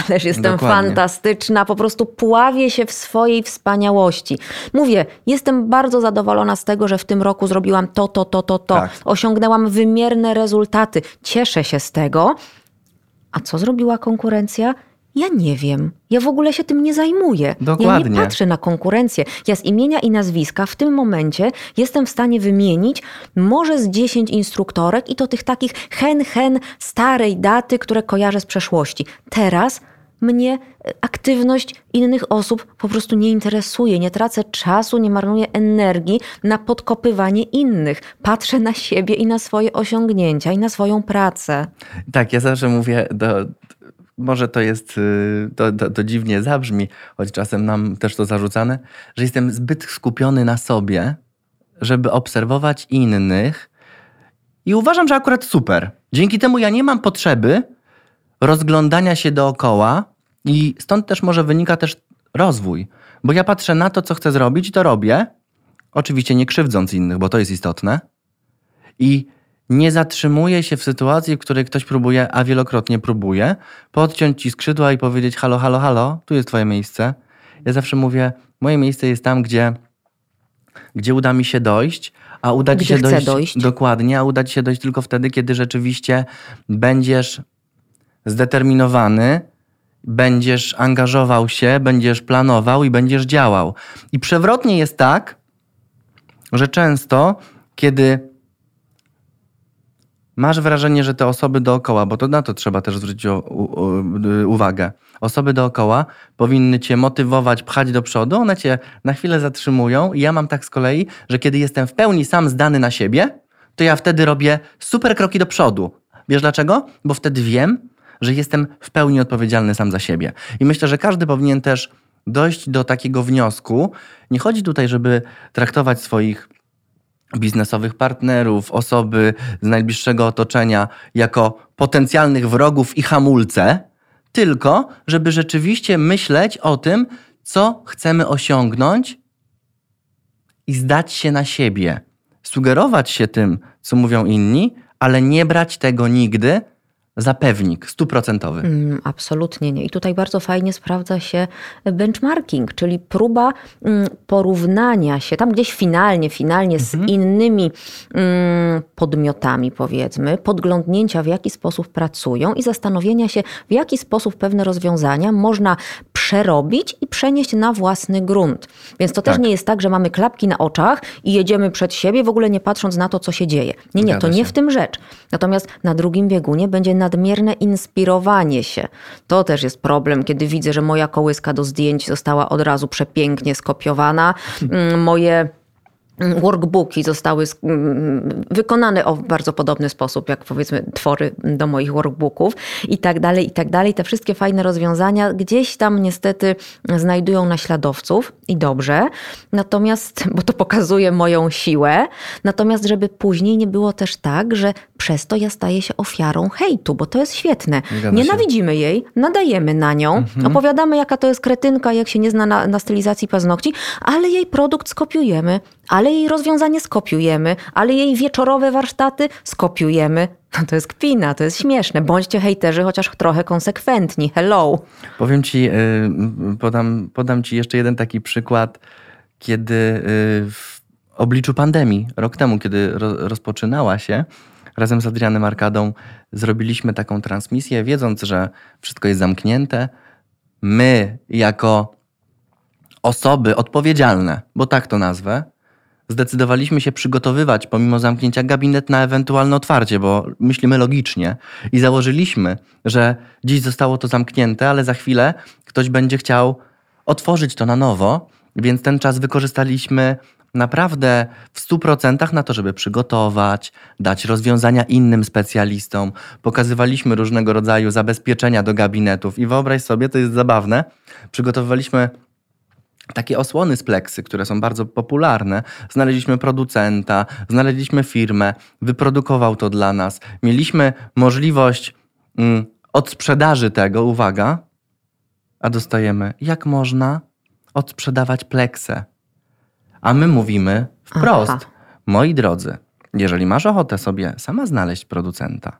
ależ jestem Dokładnie. fantastyczna, po prostu pławię się w swojej wspaniałości. Mówię, jestem bardzo zadowolona z tego, że w tym roku zrobiłam to, to, to, to, to. Tak. Osiągnęłam wymierne rezultaty. Cieszę się z tego, a co zrobiła konkurencja? Ja nie wiem. Ja w ogóle się tym nie zajmuję. Ja Dokładnie. nie patrzę na konkurencję. Ja z imienia i nazwiska w tym momencie jestem w stanie wymienić może z 10 instruktorek i to tych takich hen, hen starej daty, które kojarzę z przeszłości. Teraz mnie e, aktywność innych osób po prostu nie interesuje. Nie tracę czasu, nie marnuję energii na podkopywanie innych. Patrzę na siebie i na swoje osiągnięcia i na swoją pracę. Tak, ja zawsze mówię, do, może to jest, y, to, to, to dziwnie zabrzmi, choć czasem nam też to zarzucane, że jestem zbyt skupiony na sobie, żeby obserwować innych i uważam, że akurat super. Dzięki temu ja nie mam potrzeby rozglądania się dookoła i stąd też może wynika też rozwój, bo ja patrzę na to, co chcę zrobić i to robię, oczywiście nie krzywdząc innych, bo to jest istotne i nie zatrzymuję się w sytuacji, w której ktoś próbuje, a wielokrotnie próbuje, podciąć ci skrzydła i powiedzieć: Halo, halo, halo, tu jest Twoje miejsce. Ja zawsze mówię: Moje miejsce jest tam, gdzie, gdzie uda mi się dojść, a uda ci się dojść, dojść. dokładnie, a uda ci się dojść tylko wtedy, kiedy rzeczywiście będziesz zdeterminowany, będziesz angażował się, będziesz planował i będziesz działał. I przewrotnie jest tak, że często, kiedy masz wrażenie, że te osoby dookoła, bo to na to trzeba też zwrócić uwagę, osoby dookoła powinny cię motywować, pchać do przodu, one cię na chwilę zatrzymują i ja mam tak z kolei, że kiedy jestem w pełni sam zdany na siebie, to ja wtedy robię super kroki do przodu. Wiesz dlaczego? Bo wtedy wiem, że jestem w pełni odpowiedzialny sam za siebie. I myślę, że każdy powinien też dojść do takiego wniosku. Nie chodzi tutaj, żeby traktować swoich biznesowych partnerów, osoby z najbliższego otoczenia jako potencjalnych wrogów i hamulce, tylko żeby rzeczywiście myśleć o tym, co chcemy osiągnąć i zdać się na siebie. Sugerować się tym, co mówią inni, ale nie brać tego nigdy za pewnik stuprocentowy. Mm, absolutnie nie. I tutaj bardzo fajnie sprawdza się benchmarking, czyli próba mm, porównania się tam gdzieś finalnie, finalnie z innymi mm, podmiotami, powiedzmy, podglądnięcia w jaki sposób pracują i zastanowienia się, w jaki sposób pewne rozwiązania można przerobić i przenieść na własny grunt. Więc to też Tak. nie jest tak, że mamy klapki na oczach i jedziemy przed siebie, w ogóle nie patrząc na to, co się dzieje. Nie, nie, to nie w tym rzecz. Natomiast na drugim biegunie będzie nadmierne inspirowanie się. To też jest problem, kiedy widzę, że moja kołyska do zdjęć została od razu przepięknie skopiowana. Mm, Moje workbooki zostały wykonane w bardzo podobny sposób, jak powiedzmy twory do moich workbooków i tak dalej, i tak dalej. Te wszystkie fajne rozwiązania gdzieś tam niestety znajdują naśladowców i dobrze. Natomiast, bo to pokazuje moją siłę, natomiast żeby później nie było też tak, że przez to ja staję się ofiarą hejtu, bo to jest świetne. Nienawidzimy jej, nadajemy na nią, Mhm. opowiadamy jaka to jest kretynka, jak się nie zna na, na stylizacji paznokci, ale jej produkt skopiujemy, ale jej rozwiązanie skopiujemy, ale jej wieczorowe warsztaty skopiujemy. No to jest kpina, to jest śmieszne. Bądźcie hejterzy chociaż trochę konsekwentni. Hello. Powiem ci, y, podam, podam ci jeszcze jeden taki przykład, kiedy y, w obliczu pandemii, rok temu, kiedy ro, rozpoczynała się, razem z Adrianem Arkadą zrobiliśmy taką transmisję, wiedząc, że wszystko jest zamknięte. My, jako osoby odpowiedzialne, bo tak to nazwę, zdecydowaliśmy się przygotowywać, pomimo zamknięcia, gabinet na ewentualne otwarcie, bo myślimy logicznie i założyliśmy, że dziś zostało to zamknięte, ale za chwilę ktoś będzie chciał otworzyć to na nowo, więc ten czas wykorzystaliśmy naprawdę w 100% na to, żeby przygotować, dać rozwiązania innym specjalistom. Pokazywaliśmy różnego rodzaju zabezpieczenia do gabinetów i wyobraź sobie, to jest zabawne, przygotowywaliśmy takie osłony z pleksy, które są bardzo popularne. Znaleźliśmy producenta, znaleźliśmy firmę, wyprodukował to dla nas. Mieliśmy możliwość mm, odsprzedaży tego, uwaga, a dostajemy, jak można odsprzedawać pleksę. A my mówimy wprost, Aha. moi drodzy, jeżeli masz ochotę sobie sama znaleźć producenta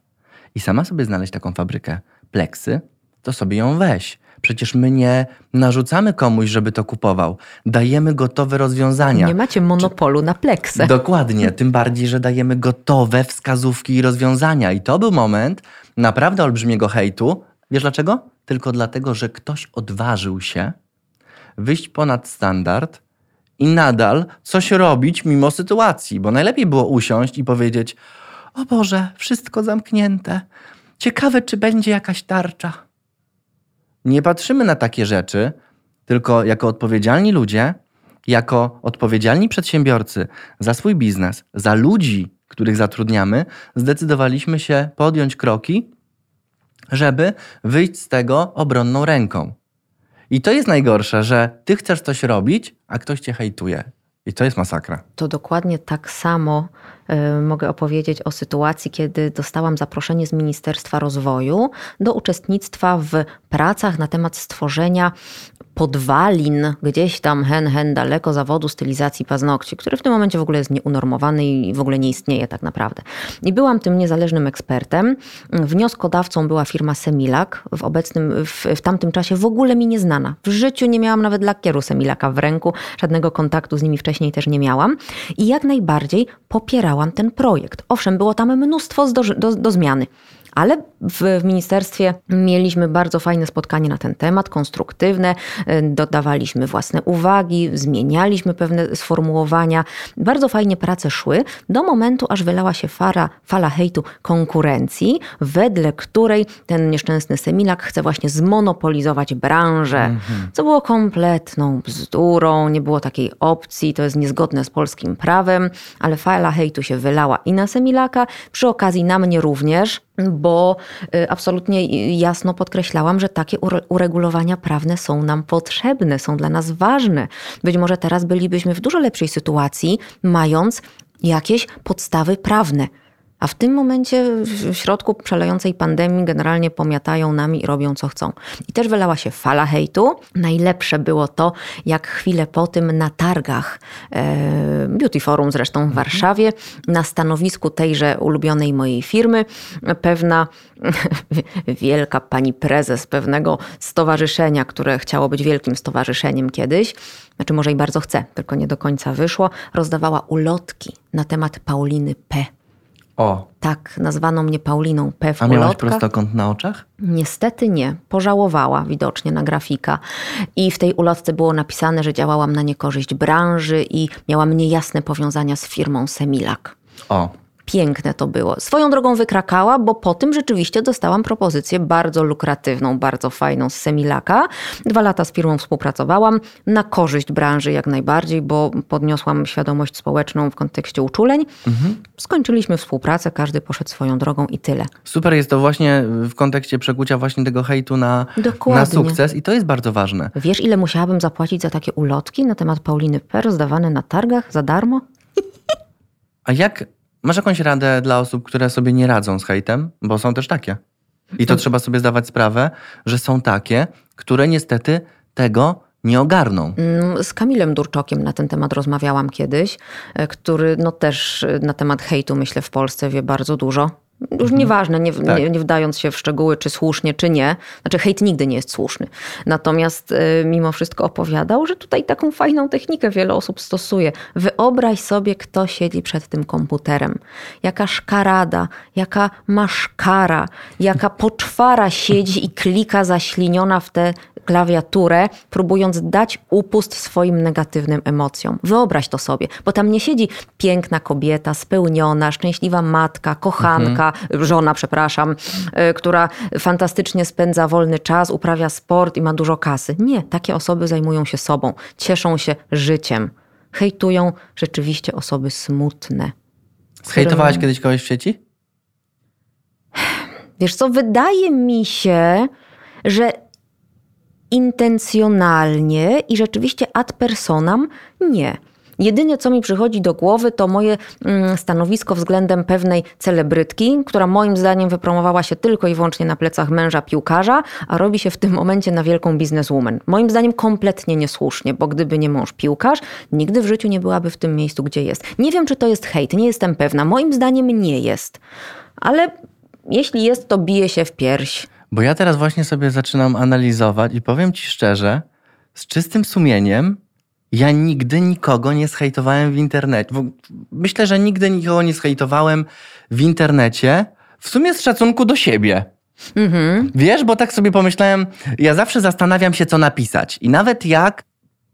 i sama sobie znaleźć taką fabrykę pleksy, to sobie ją weź. Przecież my nie narzucamy komuś, żeby to kupował. Dajemy gotowe rozwiązania. Nie macie monopolu na pleksę. Dokładnie, tym bardziej, że dajemy gotowe wskazówki i rozwiązania. I to był moment naprawdę olbrzymiego hejtu. Wiesz dlaczego? Tylko dlatego, że ktoś odważył się wyjść ponad standard i nadal coś robić mimo sytuacji. Bo najlepiej było usiąść i powiedzieć: O Boże, wszystko zamknięte. Ciekawe, czy będzie jakaś tarcza. Nie patrzymy na takie rzeczy, tylko jako odpowiedzialni ludzie, jako odpowiedzialni przedsiębiorcy za swój biznes, za ludzi, których zatrudniamy, zdecydowaliśmy się podjąć kroki, żeby wyjść z tego obronną ręką. I to jest najgorsze, że ty chcesz coś robić, a ktoś cię hejtuje. I to jest masakra. To dokładnie tak samo mogę opowiedzieć o sytuacji, kiedy dostałam zaproszenie z Ministerstwa Rozwoju do uczestnictwa w pracach na temat stworzenia podwalin gdzieś tam hen, hen daleko zawodu stylizacji paznokci, który w tym momencie w ogóle jest nieunormowany i w ogóle nie istnieje tak naprawdę. I byłam tym niezależnym ekspertem. Wnioskodawcą była firma Semilak, w obecnym, w, w tamtym czasie w ogóle mi nieznana. W życiu nie miałam nawet lakieru Semilaka w ręku, żadnego kontaktu z nimi wcześniej też nie miałam. I jak najbardziej popierałam ten projekt. Owszem, było tam mnóstwo do, do, do zmiany. Ale w, w ministerstwie mieliśmy bardzo fajne spotkanie na ten temat, konstruktywne, y, dodawaliśmy własne uwagi, zmienialiśmy pewne sformułowania. Bardzo fajnie prace szły do momentu, aż wylała się fala, fala hejtu konkurencji, wedle której ten nieszczęsny Semilak chce właśnie zmonopolizować branżę, co było kompletną bzdurą, nie było takiej opcji, to jest niezgodne z polskim prawem, ale fala hejtu się wylała i na Semilaka, przy okazji na mnie również, bo y, absolutnie jasno podkreślałam, że takie ure- uregulowania prawne są nam potrzebne, są dla nas ważne. Być może teraz bylibyśmy w dużo lepszej sytuacji, mając jakieś podstawy prawne. A w tym momencie, w środku przelejącej pandemii, generalnie pomiatają nami i robią co chcą. I też wylała się fala hejtu. Najlepsze było to, jak chwilę po tym na targach e, Beauty Forum zresztą w Warszawie, na stanowisku tejże ulubionej mojej firmy, pewna wielka pani prezes pewnego stowarzyszenia, które chciało być wielkim stowarzyszeniem kiedyś, znaczy może i bardzo chce, tylko nie do końca wyszło, rozdawała ulotki na temat Pauliny P. O, Tak, nazwano mnie Pauliną P w a miałaś ulotkach. prostokąt na oczach? Niestety nie. Pożałowała widocznie na grafika. I w tej ulotce było napisane, że działałam na niekorzyść branży i miałam niejasne powiązania z firmą Semilak. O, piękne to było. Swoją drogą wykrakała, bo po tym rzeczywiście dostałam propozycję bardzo lukratywną, bardzo fajną z Semilaka. Dwa lata z firmą współpracowałam na korzyść branży jak najbardziej, bo podniosłam świadomość społeczną w kontekście uczuleń. Mhm. Skończyliśmy współpracę, każdy poszedł swoją drogą i tyle. Super jest to właśnie w kontekście przekucia właśnie tego hejtu na, na sukces i to jest bardzo ważne. Wiesz, ile musiałabym zapłacić za takie ulotki na temat Pauliny Per zdawane na targach za darmo? A jak Masz jakąś radę dla osób, które sobie nie radzą z hejtem? Bo są też takie. I to trzeba sobie zdawać sprawę, że są takie, które niestety tego nie ogarną. Mm, z Kamilem Durczokiem na ten temat rozmawiałam kiedyś, e, który no też e, na temat hejtu myślę w Polsce wie bardzo dużo. Już mhm. nieważne, nie, tak. nie, nie, wdając się w szczegóły, czy słusznie, czy nie. Znaczy, hejt nigdy nie jest słuszny. Natomiast y, mimo wszystko opowiadał, że tutaj taką fajną technikę wiele osób stosuje. Wyobraź sobie, kto siedzi przed tym komputerem. Jaka szkarada, jaka maszkara, jaka poczwara siedzi i klika zaśliniona w tę klawiaturę, próbując dać upust swoim negatywnym emocjom. Wyobraź to sobie, bo tam nie siedzi piękna kobieta, spełniona, szczęśliwa matka, kochanka, mhm. żona, przepraszam, y, która fantastycznie spędza wolny czas, uprawia sport i ma dużo kasy. Nie, takie osoby zajmują się sobą, cieszą się życiem. Hejtują rzeczywiście osoby smutne. Zhejtowałaś którym... kiedyś kogoś w sieci? Wiesz co, wydaje mi się, że intencjonalnie i rzeczywiście ad personam nie. Jedynie co mi przychodzi do głowy to moje mm, stanowisko względem pewnej celebrytki, która moim zdaniem wypromowała się tylko i wyłącznie na plecach męża piłkarza, a robi się w tym momencie na wielką bizneswoman. Moim zdaniem kompletnie niesłusznie, bo gdyby nie mąż piłkarz, nigdy w życiu nie byłaby w tym miejscu, gdzie jest. Nie wiem, czy to jest hejt, nie jestem pewna. Moim zdaniem nie jest. Ale jeśli jest, to bije się w pierś. Bo ja teraz właśnie sobie zaczynam analizować i powiem ci szczerze, z czystym sumieniem, ja nigdy nikogo nie zhejtowałem w internecie. Myślę, że nigdy nikogo nie zhejtowałem w internecie, w sumie z szacunku do siebie. Mhm. Wiesz, bo tak sobie pomyślałem, ja zawsze zastanawiam się, co napisać. I nawet jak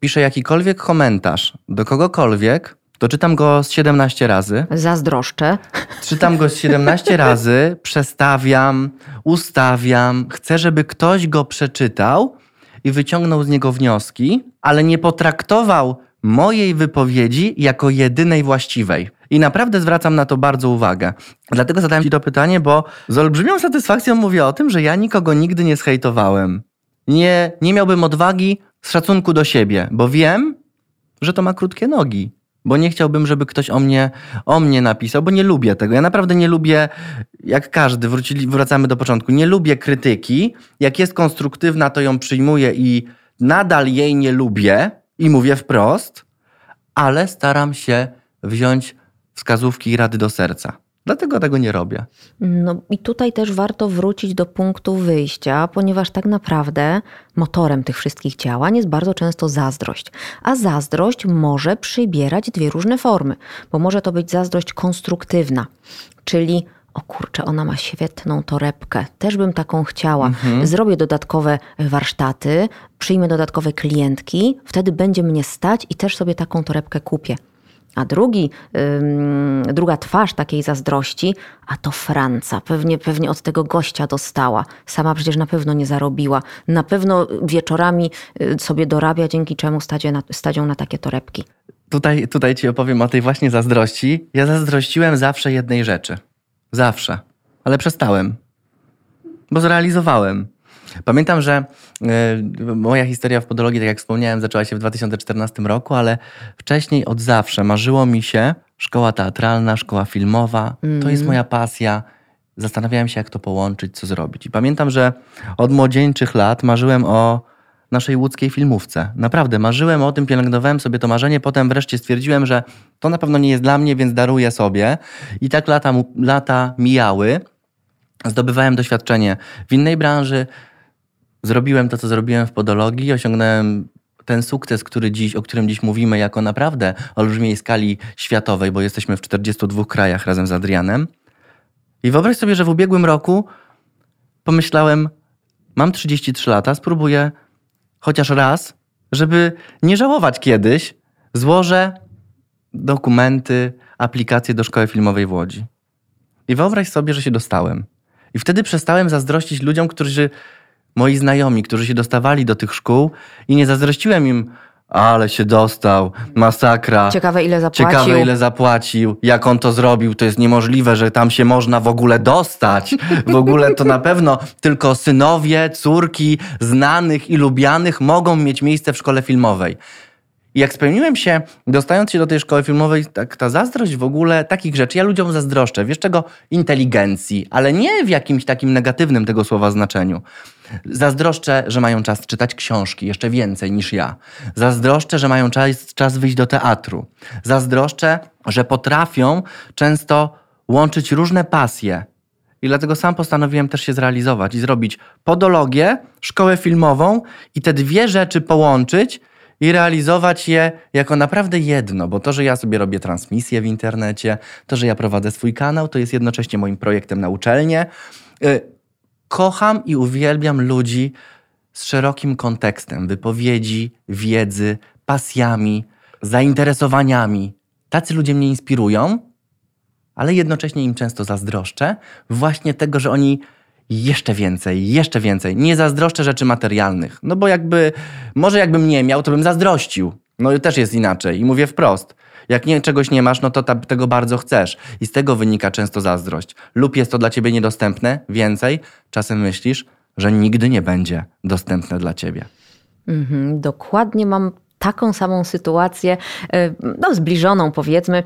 piszę jakikolwiek komentarz do kogokolwiek, to czytam go z 17 razy. Zazdroszczę. Czytam go z 17 razy, przestawiam, ustawiam. Chcę, żeby ktoś go przeczytał i wyciągnął z niego wnioski, ale nie potraktował mojej wypowiedzi jako jedynej właściwej. I naprawdę zwracam na to bardzo uwagę. Dlatego zadałem Ci to pytanie, bo z olbrzymią satysfakcją mówię o tym, że ja nikogo nigdy nie zhejtowałem. Nie, nie miałbym odwagi z szacunku do siebie, bo wiem, że to ma krótkie nogi bo nie chciałbym, żeby ktoś o mnie, o mnie napisał, bo nie lubię tego. Ja naprawdę nie lubię, jak każdy, wrócili, wracamy do początku, nie lubię krytyki. Jak jest konstruktywna, to ją przyjmuję i nadal jej nie lubię i mówię wprost, ale staram się wziąć wskazówki i rady do serca. Dlatego tego nie robię. No i tutaj też warto wrócić do punktu wyjścia, ponieważ tak naprawdę motorem tych wszystkich działań jest bardzo często zazdrość. A zazdrość może przybierać dwie różne formy, bo może to być zazdrość konstruktywna, czyli o kurczę, ona ma świetną torebkę, też bym taką chciała. Mhm. Zrobię dodatkowe warsztaty, przyjmę dodatkowe klientki, wtedy będzie mnie stać i też sobie taką torebkę kupię. A drugi, druga twarz takiej zazdrości, a to Franca. Pewnie, pewnie od tego gościa dostała. Sama przecież na pewno nie zarobiła. Na pewno wieczorami y, sobie dorabia, dzięki czemu stadzie na, stadzią na takie torebki. Tutaj, tutaj ci opowiem o tej właśnie zazdrości. Ja zazdrościłem zawsze jednej rzeczy. Zawsze. Ale przestałem. Bo zrealizowałem. Pamiętam, że y, moja historia w podologii, tak jak wspomniałem, zaczęła się w 2014 roku, ale wcześniej od zawsze marzyło mi się szkoła teatralna, szkoła filmowa. Mm. To jest mm. moja pasja. Zastanawiałem się, jak to połączyć, co zrobić. I pamiętam, że od młodzieńczych lat marzyłem o naszej łódzkiej filmówce. Naprawdę, marzyłem o tym, pielęgnowałem sobie to marzenie, potem wreszcie stwierdziłem, że to na pewno nie jest dla mnie, więc daruję sobie. I tak lata, lata mijały. Zdobywałem doświadczenie w innej branży, zrobiłem to, co zrobiłem w podologii, osiągnąłem ten sukces, który dziś, o którym dziś mówimy, jako naprawdę olbrzymiej skali światowej, bo jesteśmy w 42 krajach razem z Adrianem. I wyobraź sobie, że w ubiegłym roku pomyślałem, mam 33 lata, spróbuję chociaż raz, żeby nie żałować kiedyś, złożę dokumenty, aplikacje do szkoły filmowej w Łodzi. I wyobraź sobie, że się dostałem. I wtedy przestałem zazdrościć ludziom, którzy, moi znajomi, którzy się dostawali do tych szkół i nie zazdrościłem im, ale się dostał, masakra. Ciekawe ile zapłacił. Ciekawe ile zapłacił, jak on to zrobił, to jest niemożliwe, że tam się można w ogóle dostać. W ogóle to na pewno tylko synowie, córki znanych i lubianych mogą mieć miejsce w szkole filmowej. I jak spełniłem się, dostając się do tej szkoły filmowej, tak, ta zazdrość w ogóle takich rzeczy, ja ludziom zazdroszczę, wiesz czego? Inteligencji, ale nie w jakimś takim negatywnym tego słowa znaczeniu. Zazdroszczę, że mają czas czytać książki, jeszcze więcej niż ja. Zazdroszczę, że mają czas, czas wyjść do teatru. Zazdroszczę, że potrafią często łączyć różne pasje. I dlatego sam postanowiłem też się zrealizować i zrobić podologię, szkołę filmową i te dwie rzeczy połączyć i realizować je jako naprawdę jedno, bo to, że ja sobie robię transmisję w internecie, to, że ja prowadzę swój kanał, to jest jednocześnie moim projektem na uczelnię. Y, kocham i uwielbiam ludzi z szerokim kontekstem wypowiedzi, wiedzy, pasjami, zainteresowaniami. Tacy ludzie mnie inspirują, ale jednocześnie im często zazdroszczę właśnie tego, że oni jeszcze więcej, jeszcze więcej. Nie zazdroszczę rzeczy materialnych. No bo jakby, może jakbym nie miał, to bym zazdrościł. No też jest inaczej. I mówię wprost. Jak nie, czegoś nie masz, no to ta, tego bardzo chcesz. I z tego wynika często zazdrość. Lub jest to dla ciebie niedostępne, więcej, czasem myślisz, że nigdy nie będzie dostępne dla ciebie. Mhm, dokładnie mam taką samą sytuację, e, no zbliżoną powiedzmy,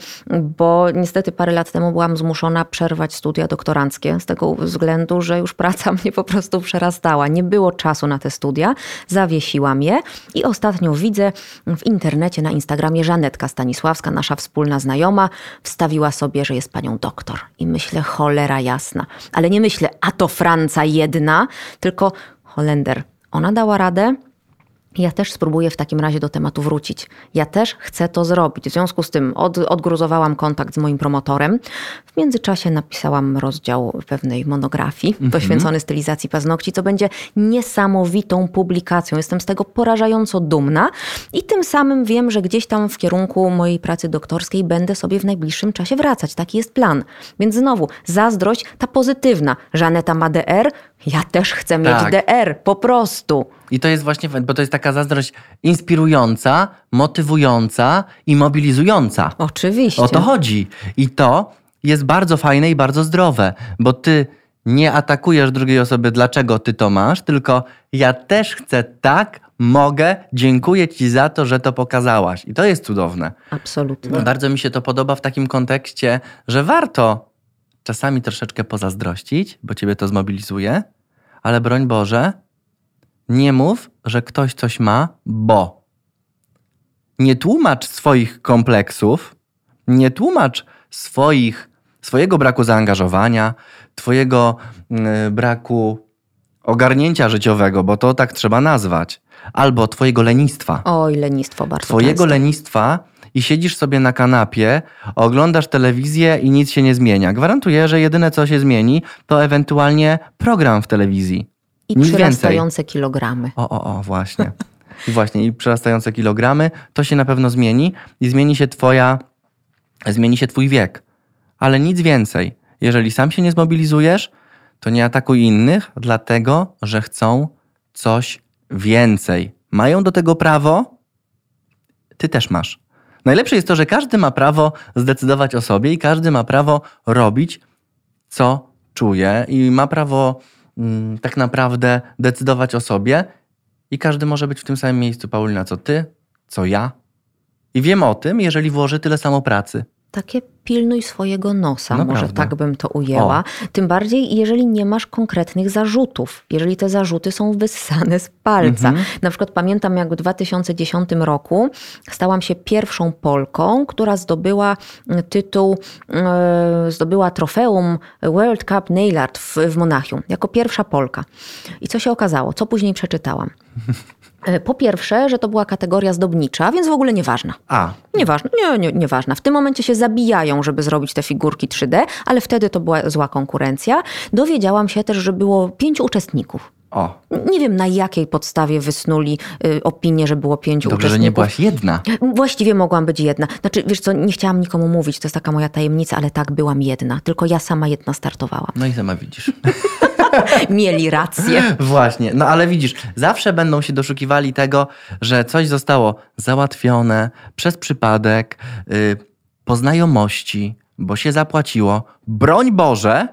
bo niestety parę lat temu byłam zmuszona przerwać studia doktoranckie z tego względu, że już praca mnie po prostu przerastała. Nie było czasu na te studia, zawiesiłam je i ostatnio widzę w internecie, na Instagramie Żanetka Stanisławska, nasza wspólna znajoma, wstawiła sobie, że jest panią doktor. I myślę, cholera jasna. Ale nie myślę, a to Franca jedna, tylko Holender. Ona dała radę, ja też spróbuję w takim razie do tematu wrócić. Ja też chcę to zrobić. W związku z tym od, odgruzowałam kontakt z moim promotorem. W międzyczasie napisałam rozdział pewnej monografii mm -hmm. poświęcony stylizacji paznokci, co będzie niesamowitą publikacją. Jestem z tego porażająco dumna i tym samym wiem, że gdzieś tam w kierunku mojej pracy doktorskiej będę sobie w najbliższym czasie wracać. Taki jest plan. Więc znowu, zazdrość ta pozytywna. Żaneta ma DR, ja też chcę mieć tak. DR, po prostu. I to jest właśnie, bo to jest taka zazdrość inspirująca, motywująca i mobilizująca. Oczywiście. O to chodzi. I to jest bardzo fajne i bardzo zdrowe, bo ty nie atakujesz drugiej osoby, dlaczego ty to masz, tylko ja też chcę tak, mogę, dziękuję ci za to, że to pokazałaś. I to jest cudowne. Absolutnie. Bardzo mi się to podoba w takim kontekście, że warto czasami troszeczkę pozazdrościć, bo ciebie to zmobilizuje, ale broń Boże, nie mów, że ktoś coś ma, bo. Nie tłumacz swoich kompleksów, nie tłumacz swoich, swojego braku zaangażowania, twojego yy, braku ogarnięcia życiowego, bo to tak trzeba nazwać, albo twojego lenistwa. Oj, lenistwo bardzo Twojego często. lenistwa i siedzisz sobie na kanapie, oglądasz telewizję i nic się nie zmienia. Gwarantuję, że jedyne co się zmieni, to ewentualnie program w telewizji. I Nic przyrastające kilogramy. O, o, o, właśnie. I właśnie, i przyrastające kilogramy, to się na pewno zmieni i zmieni się twoja, zmieni się twój wiek. Ale nic więcej. Jeżeli sam się nie zmobilizujesz, to nie atakuj innych, dlatego, że chcą coś więcej. Mają do tego prawo, ty też masz. Najlepsze jest to, że każdy ma prawo zdecydować o sobie i każdy ma prawo robić, co czuje i ma prawo tak naprawdę decydować o sobie i każdy może być w tym samym miejscu, Paulina, co ty, co ja. I wiem o tym, jeżeli włoży tyle samo pracy. Takie pilnuj swojego nosa, No może tak bym to ujęła. Tym bardziej, jeżeli nie masz konkretnych zarzutów, jeżeli te zarzuty są wyssane z palca. Mhm. Na przykład pamiętam, jak w 2010 roku stałam się pierwszą Polką, która zdobyła mm, tytuł, e, zdobyła trofeum World Cup Nail Art w, w Monachium, jako pierwsza Polka. I co się okazało? Co później przeczytałam? E, Po pierwsze, że to była kategoria zdobnicza, więc w ogóle nieważna. A, Nieważne, nie, nie, nieważne. W tym momencie się zabijają, żeby zrobić te figurki 3D, ale wtedy to była zła konkurencja. Dowiedziałam się też, że było pięciu uczestników. O, Nie wiem na jakiej podstawie wysnuli y, opinię, że było pięciu dobrze, że nie byłaś jedna. Właściwie mogłam być jedna. Znaczy, wiesz co, nie chciałam nikomu mówić, to jest taka moja tajemnica, ale tak, byłam jedna. Tylko ja sama jedna startowałam. No i sama widzisz. Mieli rację. Właśnie, no ale widzisz, zawsze będą się doszukiwali tego, że coś zostało załatwione przez przypadek, yy, po znajomości, bo się zapłaciło. Broń Boże,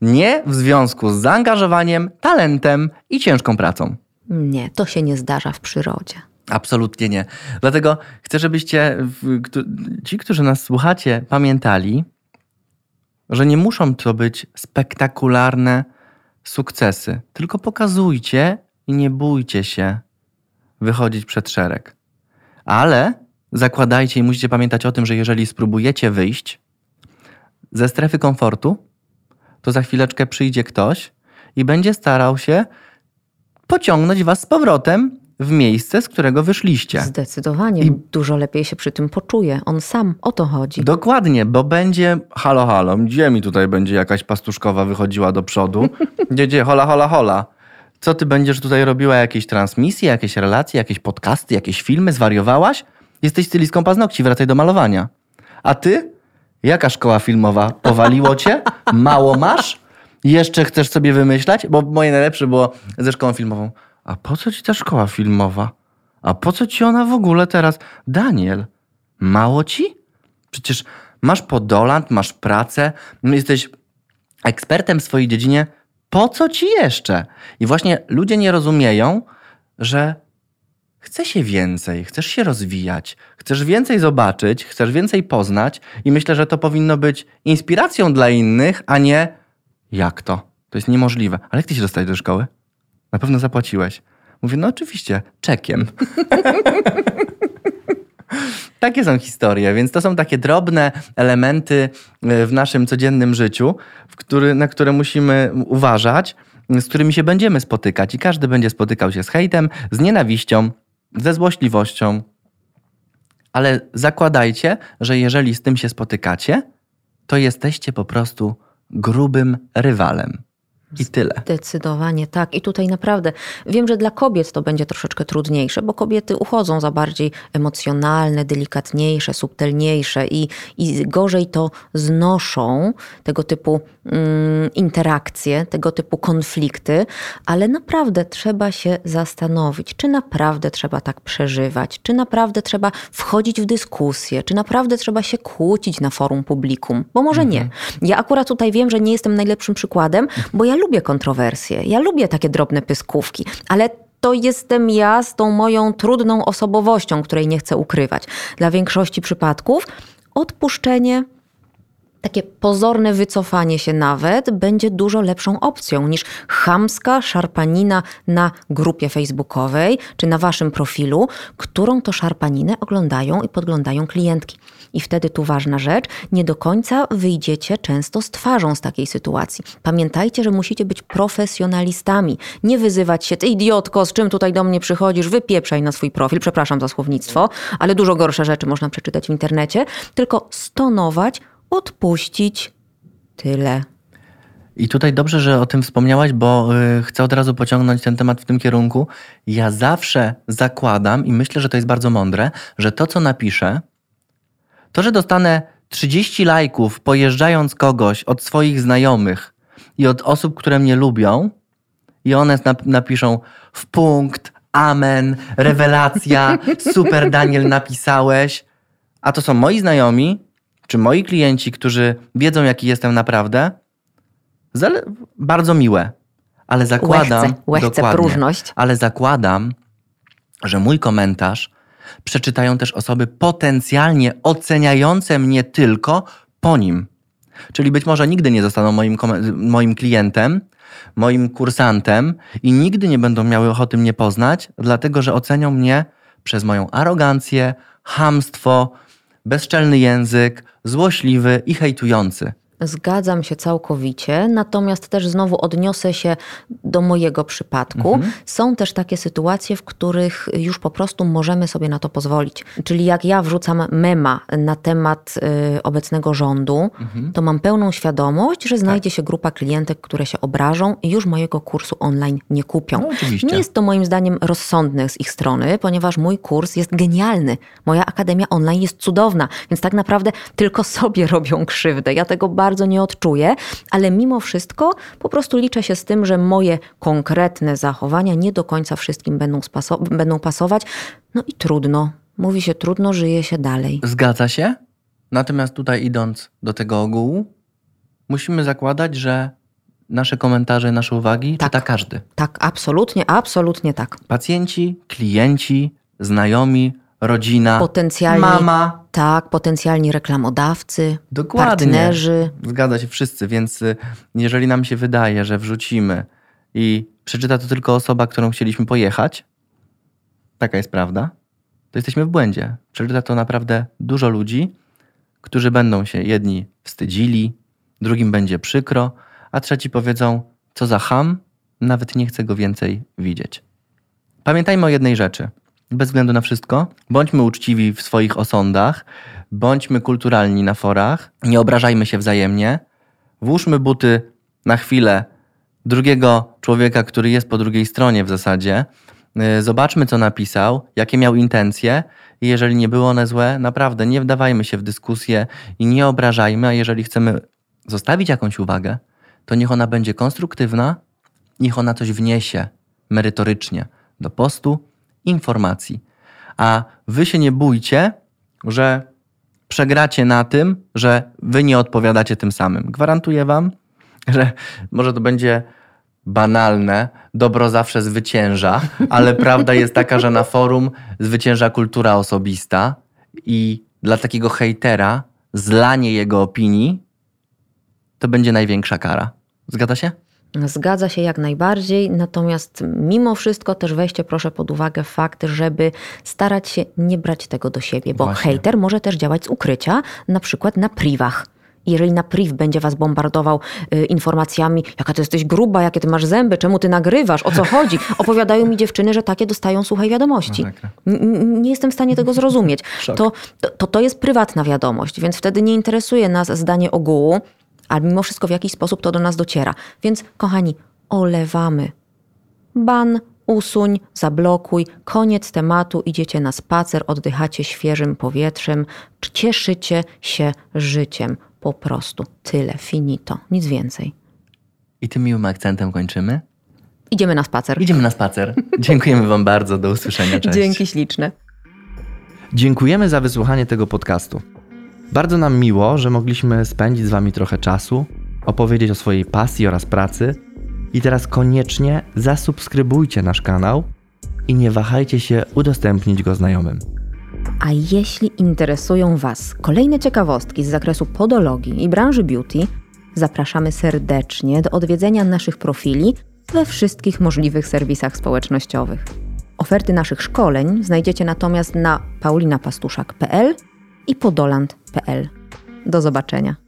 nie w związku z zaangażowaniem, talentem i ciężką pracą. Nie, to się nie zdarza w przyrodzie. Absolutnie nie. Dlatego chcę, żebyście, ci, którzy nas słuchacie, pamiętali, że nie muszą to być spektakularne sukcesy, tylko pokazujcie i nie bójcie się wychodzić przed szereg. Ale zakładajcie i musicie pamiętać o tym, że jeżeli spróbujecie wyjść ze strefy komfortu, to za chwileczkę przyjdzie ktoś i będzie starał się pociągnąć was z powrotem w miejsce, z którego wyszliście. Zdecydowanie. I- Dużo lepiej się przy tym poczuje. On sam o to chodzi. Dokładnie, bo będzie halo, halo, gdzie mi tutaj będzie jakaś pastuszkowa wychodziła do przodu? Gdzie, gdzie, hola, hola, hola. Co ty będziesz tutaj robiła? Jakieś transmisje, jakieś relacje, jakieś podcasty, jakieś filmy? Zwariowałaś? Jesteś stylistką paznokci, wracaj do malowania. A ty? Jaka szkoła filmowa? Powaliło cię? Mało masz? Jeszcze chcesz sobie wymyślać? Bo moje najlepsze było ze szkołą filmową. A po co ci ta szkoła filmowa? A po co ci ona w ogóle teraz? Daniel, mało ci? Przecież masz podolant, masz pracę, jesteś ekspertem w swojej dziedzinie. Po co ci jeszcze? I właśnie ludzie nie rozumieją, że chce się więcej, chcesz się rozwijać, chcesz więcej zobaczyć, chcesz więcej poznać i myślę, że to powinno być inspiracją dla innych, a nie jak to? To jest niemożliwe. Ale jak ty się dostałeś do szkoły? Na pewno zapłaciłeś. Mówię, no oczywiście, czekiem. Takie są historie, więc to są takie drobne elementy y, w naszym codziennym życiu, który, na które musimy uważać, z którymi się będziemy spotykać. I każdy będzie spotykał się z hejtem, z nienawiścią, ze złośliwością. Ale zakładajcie, że jeżeli z tym się spotykacie, to jesteście po prostu grubym rywalem. I tyle. Zdecydowanie tak. I tutaj naprawdę wiem, że dla kobiet to będzie troszeczkę trudniejsze, bo kobiety uchodzą za bardziej emocjonalne, delikatniejsze, subtelniejsze i, i gorzej to znoszą tego typu mm, interakcje, tego typu konflikty, ale naprawdę trzeba się zastanowić, czy naprawdę trzeba tak przeżywać, czy naprawdę trzeba wchodzić w dyskusję, czy naprawdę trzeba się kłócić na forum publikum, bo może nie. Ja akurat tutaj wiem, że nie jestem najlepszym przykładem, bo ja lubię kontrowersje, ja lubię takie drobne pyskówki, ale to jestem ja z tą moją trudną osobowością, której nie chcę ukrywać. Dla większości przypadków odpuszczenie, takie pozorne wycofanie się nawet będzie dużo lepszą opcją niż chamska szarpanina na grupie facebookowej czy na waszym profilu, którą to szarpaninę oglądają i podglądają klientki. I wtedy tu ważna rzecz, nie do końca wyjdziecie często z twarzą z takiej sytuacji. Pamiętajcie, że musicie być profesjonalistami. Nie wyzywać się, ty idiotko, z czym tutaj do mnie przychodzisz, wypieprzaj na swój profil, przepraszam za słownictwo, ale dużo gorsze rzeczy można przeczytać w internecie, tylko stonować, odpuścić. Tyle. I tutaj dobrze, że o tym wspomniałaś, bo y, chcę od razu pociągnąć ten temat w tym kierunku. Ja zawsze zakładam i myślę, że to jest bardzo mądre, że to, co napiszę, to, że dostanę 30 lajków pojeżdżając kogoś od swoich znajomych i od osób, które mnie lubią, i one nap- napiszą w punkt, amen, rewelacja, super Daniel napisałeś, a to są moi znajomi, czy moi klienci, którzy wiedzą, jaki jestem naprawdę, bardzo miłe, ale zakładam. Łechce, łechce dokładnie, próżność. Ale zakładam, że mój komentarz przeczytają też osoby potencjalnie oceniające mnie tylko po nim. Czyli być może nigdy nie zostaną moim, moim klientem, moim kursantem i nigdy nie będą miały ochoty mnie poznać, dlatego że ocenią mnie przez moją arogancję, hamstwo, bezczelny język, złośliwy i hejtujący. Zgadzam się całkowicie, natomiast też znowu odniosę się do mojego przypadku. Mhm. Są też takie sytuacje, w których już po prostu możemy sobie na to pozwolić. Czyli jak ja wrzucam mema na temat y, obecnego rządu, Mhm. to mam pełną świadomość, że znajdzie się grupa klientek, które się obrażą i już mojego kursu online nie kupią. No, oczywiście. Nie jest to moim zdaniem rozsądne z ich strony, ponieważ mój kurs jest genialny. Moja akademia online jest cudowna, więc tak naprawdę tylko sobie robią krzywdę. Ja tego bardzo nie odczuję, ale mimo wszystko po prostu liczę się z tym, że moje konkretne zachowania nie do końca wszystkim będą, spaso- będą pasować. No i trudno. Mówi się trudno, żyje się dalej. Zgadza się. Natomiast tutaj idąc do tego ogółu, musimy zakładać, że nasze komentarze, nasze uwagi Tak. czyta każdy. Tak, absolutnie, absolutnie tak. Pacjenci, klienci, znajomi, rodzina, Potencjalni, mama. tak, potencjalni reklamodawcy, Dokładnie. partnerzy. Zgadza się wszyscy, więc y, jeżeli nam się wydaje, że wrzucimy i przeczyta to tylko osoba, którą chcieliśmy pojechać, taka jest prawda, to jesteśmy w błędzie. Przeczyta to naprawdę dużo ludzi, którzy będą się jedni wstydzili, drugim będzie przykro, a trzeci powiedzą, co za ham, nawet nie chcę go więcej widzieć. Pamiętajmy o jednej rzeczy. Bez względu na wszystko, bądźmy uczciwi w swoich osądach, bądźmy kulturalni na forach, nie obrażajmy się wzajemnie, włóżmy buty na chwilę drugiego człowieka, który jest po drugiej stronie w zasadzie. Yy, Zobaczmy, co napisał, jakie miał intencje i jeżeli nie były one złe, naprawdę nie wdawajmy się w dyskusję i nie obrażajmy, a jeżeli chcemy zostawić jakąś uwagę, to niech ona będzie konstruktywna, niech ona coś wniesie merytorycznie do postu, informacji. A wy się nie bójcie, że przegracie na tym, że wy nie odpowiadacie tym samym. Gwarantuję wam, że może to będzie banalne, dobro zawsze zwycięża, ale prawda jest taka, że na forum zwycięża kultura osobista i dla takiego hejtera zlanie jego opinii to będzie największa kara. Zgadza się? Zgadza się jak najbardziej, natomiast mimo wszystko też weźcie proszę pod uwagę fakt, żeby starać się nie brać tego do siebie, bo Właśnie. hejter może też działać z ukrycia, na przykład na privach. Jeżeli na priv będzie was bombardował y, informacjami, jaka ty jesteś gruba, jakie ty masz zęby, czemu ty nagrywasz, o co chodzi, opowiadają mi dziewczyny, że takie dostają suchej wiadomości. Masakra. N- n- Nie jestem w stanie tego zrozumieć. To, to, to jest prywatna wiadomość, więc wtedy nie interesuje nas zdanie ogółu, ale mimo wszystko w jakiś sposób to do nas dociera. Więc kochani, olewamy. Ban, usuń, zablokuj, koniec tematu, idziecie na spacer, oddychacie świeżym powietrzem, cieszycie się życiem. Po prostu tyle, finito, nic więcej. I tym miłym akcentem kończymy. Idziemy na spacer. Idziemy na spacer. Dziękujemy wam bardzo. Do usłyszenia. Cześć. Dzięki śliczne. Dziękujemy za wysłuchanie tego podcastu. Bardzo nam miło, że mogliśmy spędzić z Wami trochę czasu, opowiedzieć o swojej pasji oraz pracy. I teraz koniecznie zasubskrybujcie nasz kanał i nie wahajcie się udostępnić go znajomym. A jeśli interesują Was kolejne ciekawostki z zakresu podologii i branży beauty, zapraszamy serdecznie do odwiedzenia naszych profili we wszystkich możliwych serwisach społecznościowych. Oferty naszych szkoleń znajdziecie natomiast na paulinapastuszak.pl i podoland.pl. Do zobaczenia.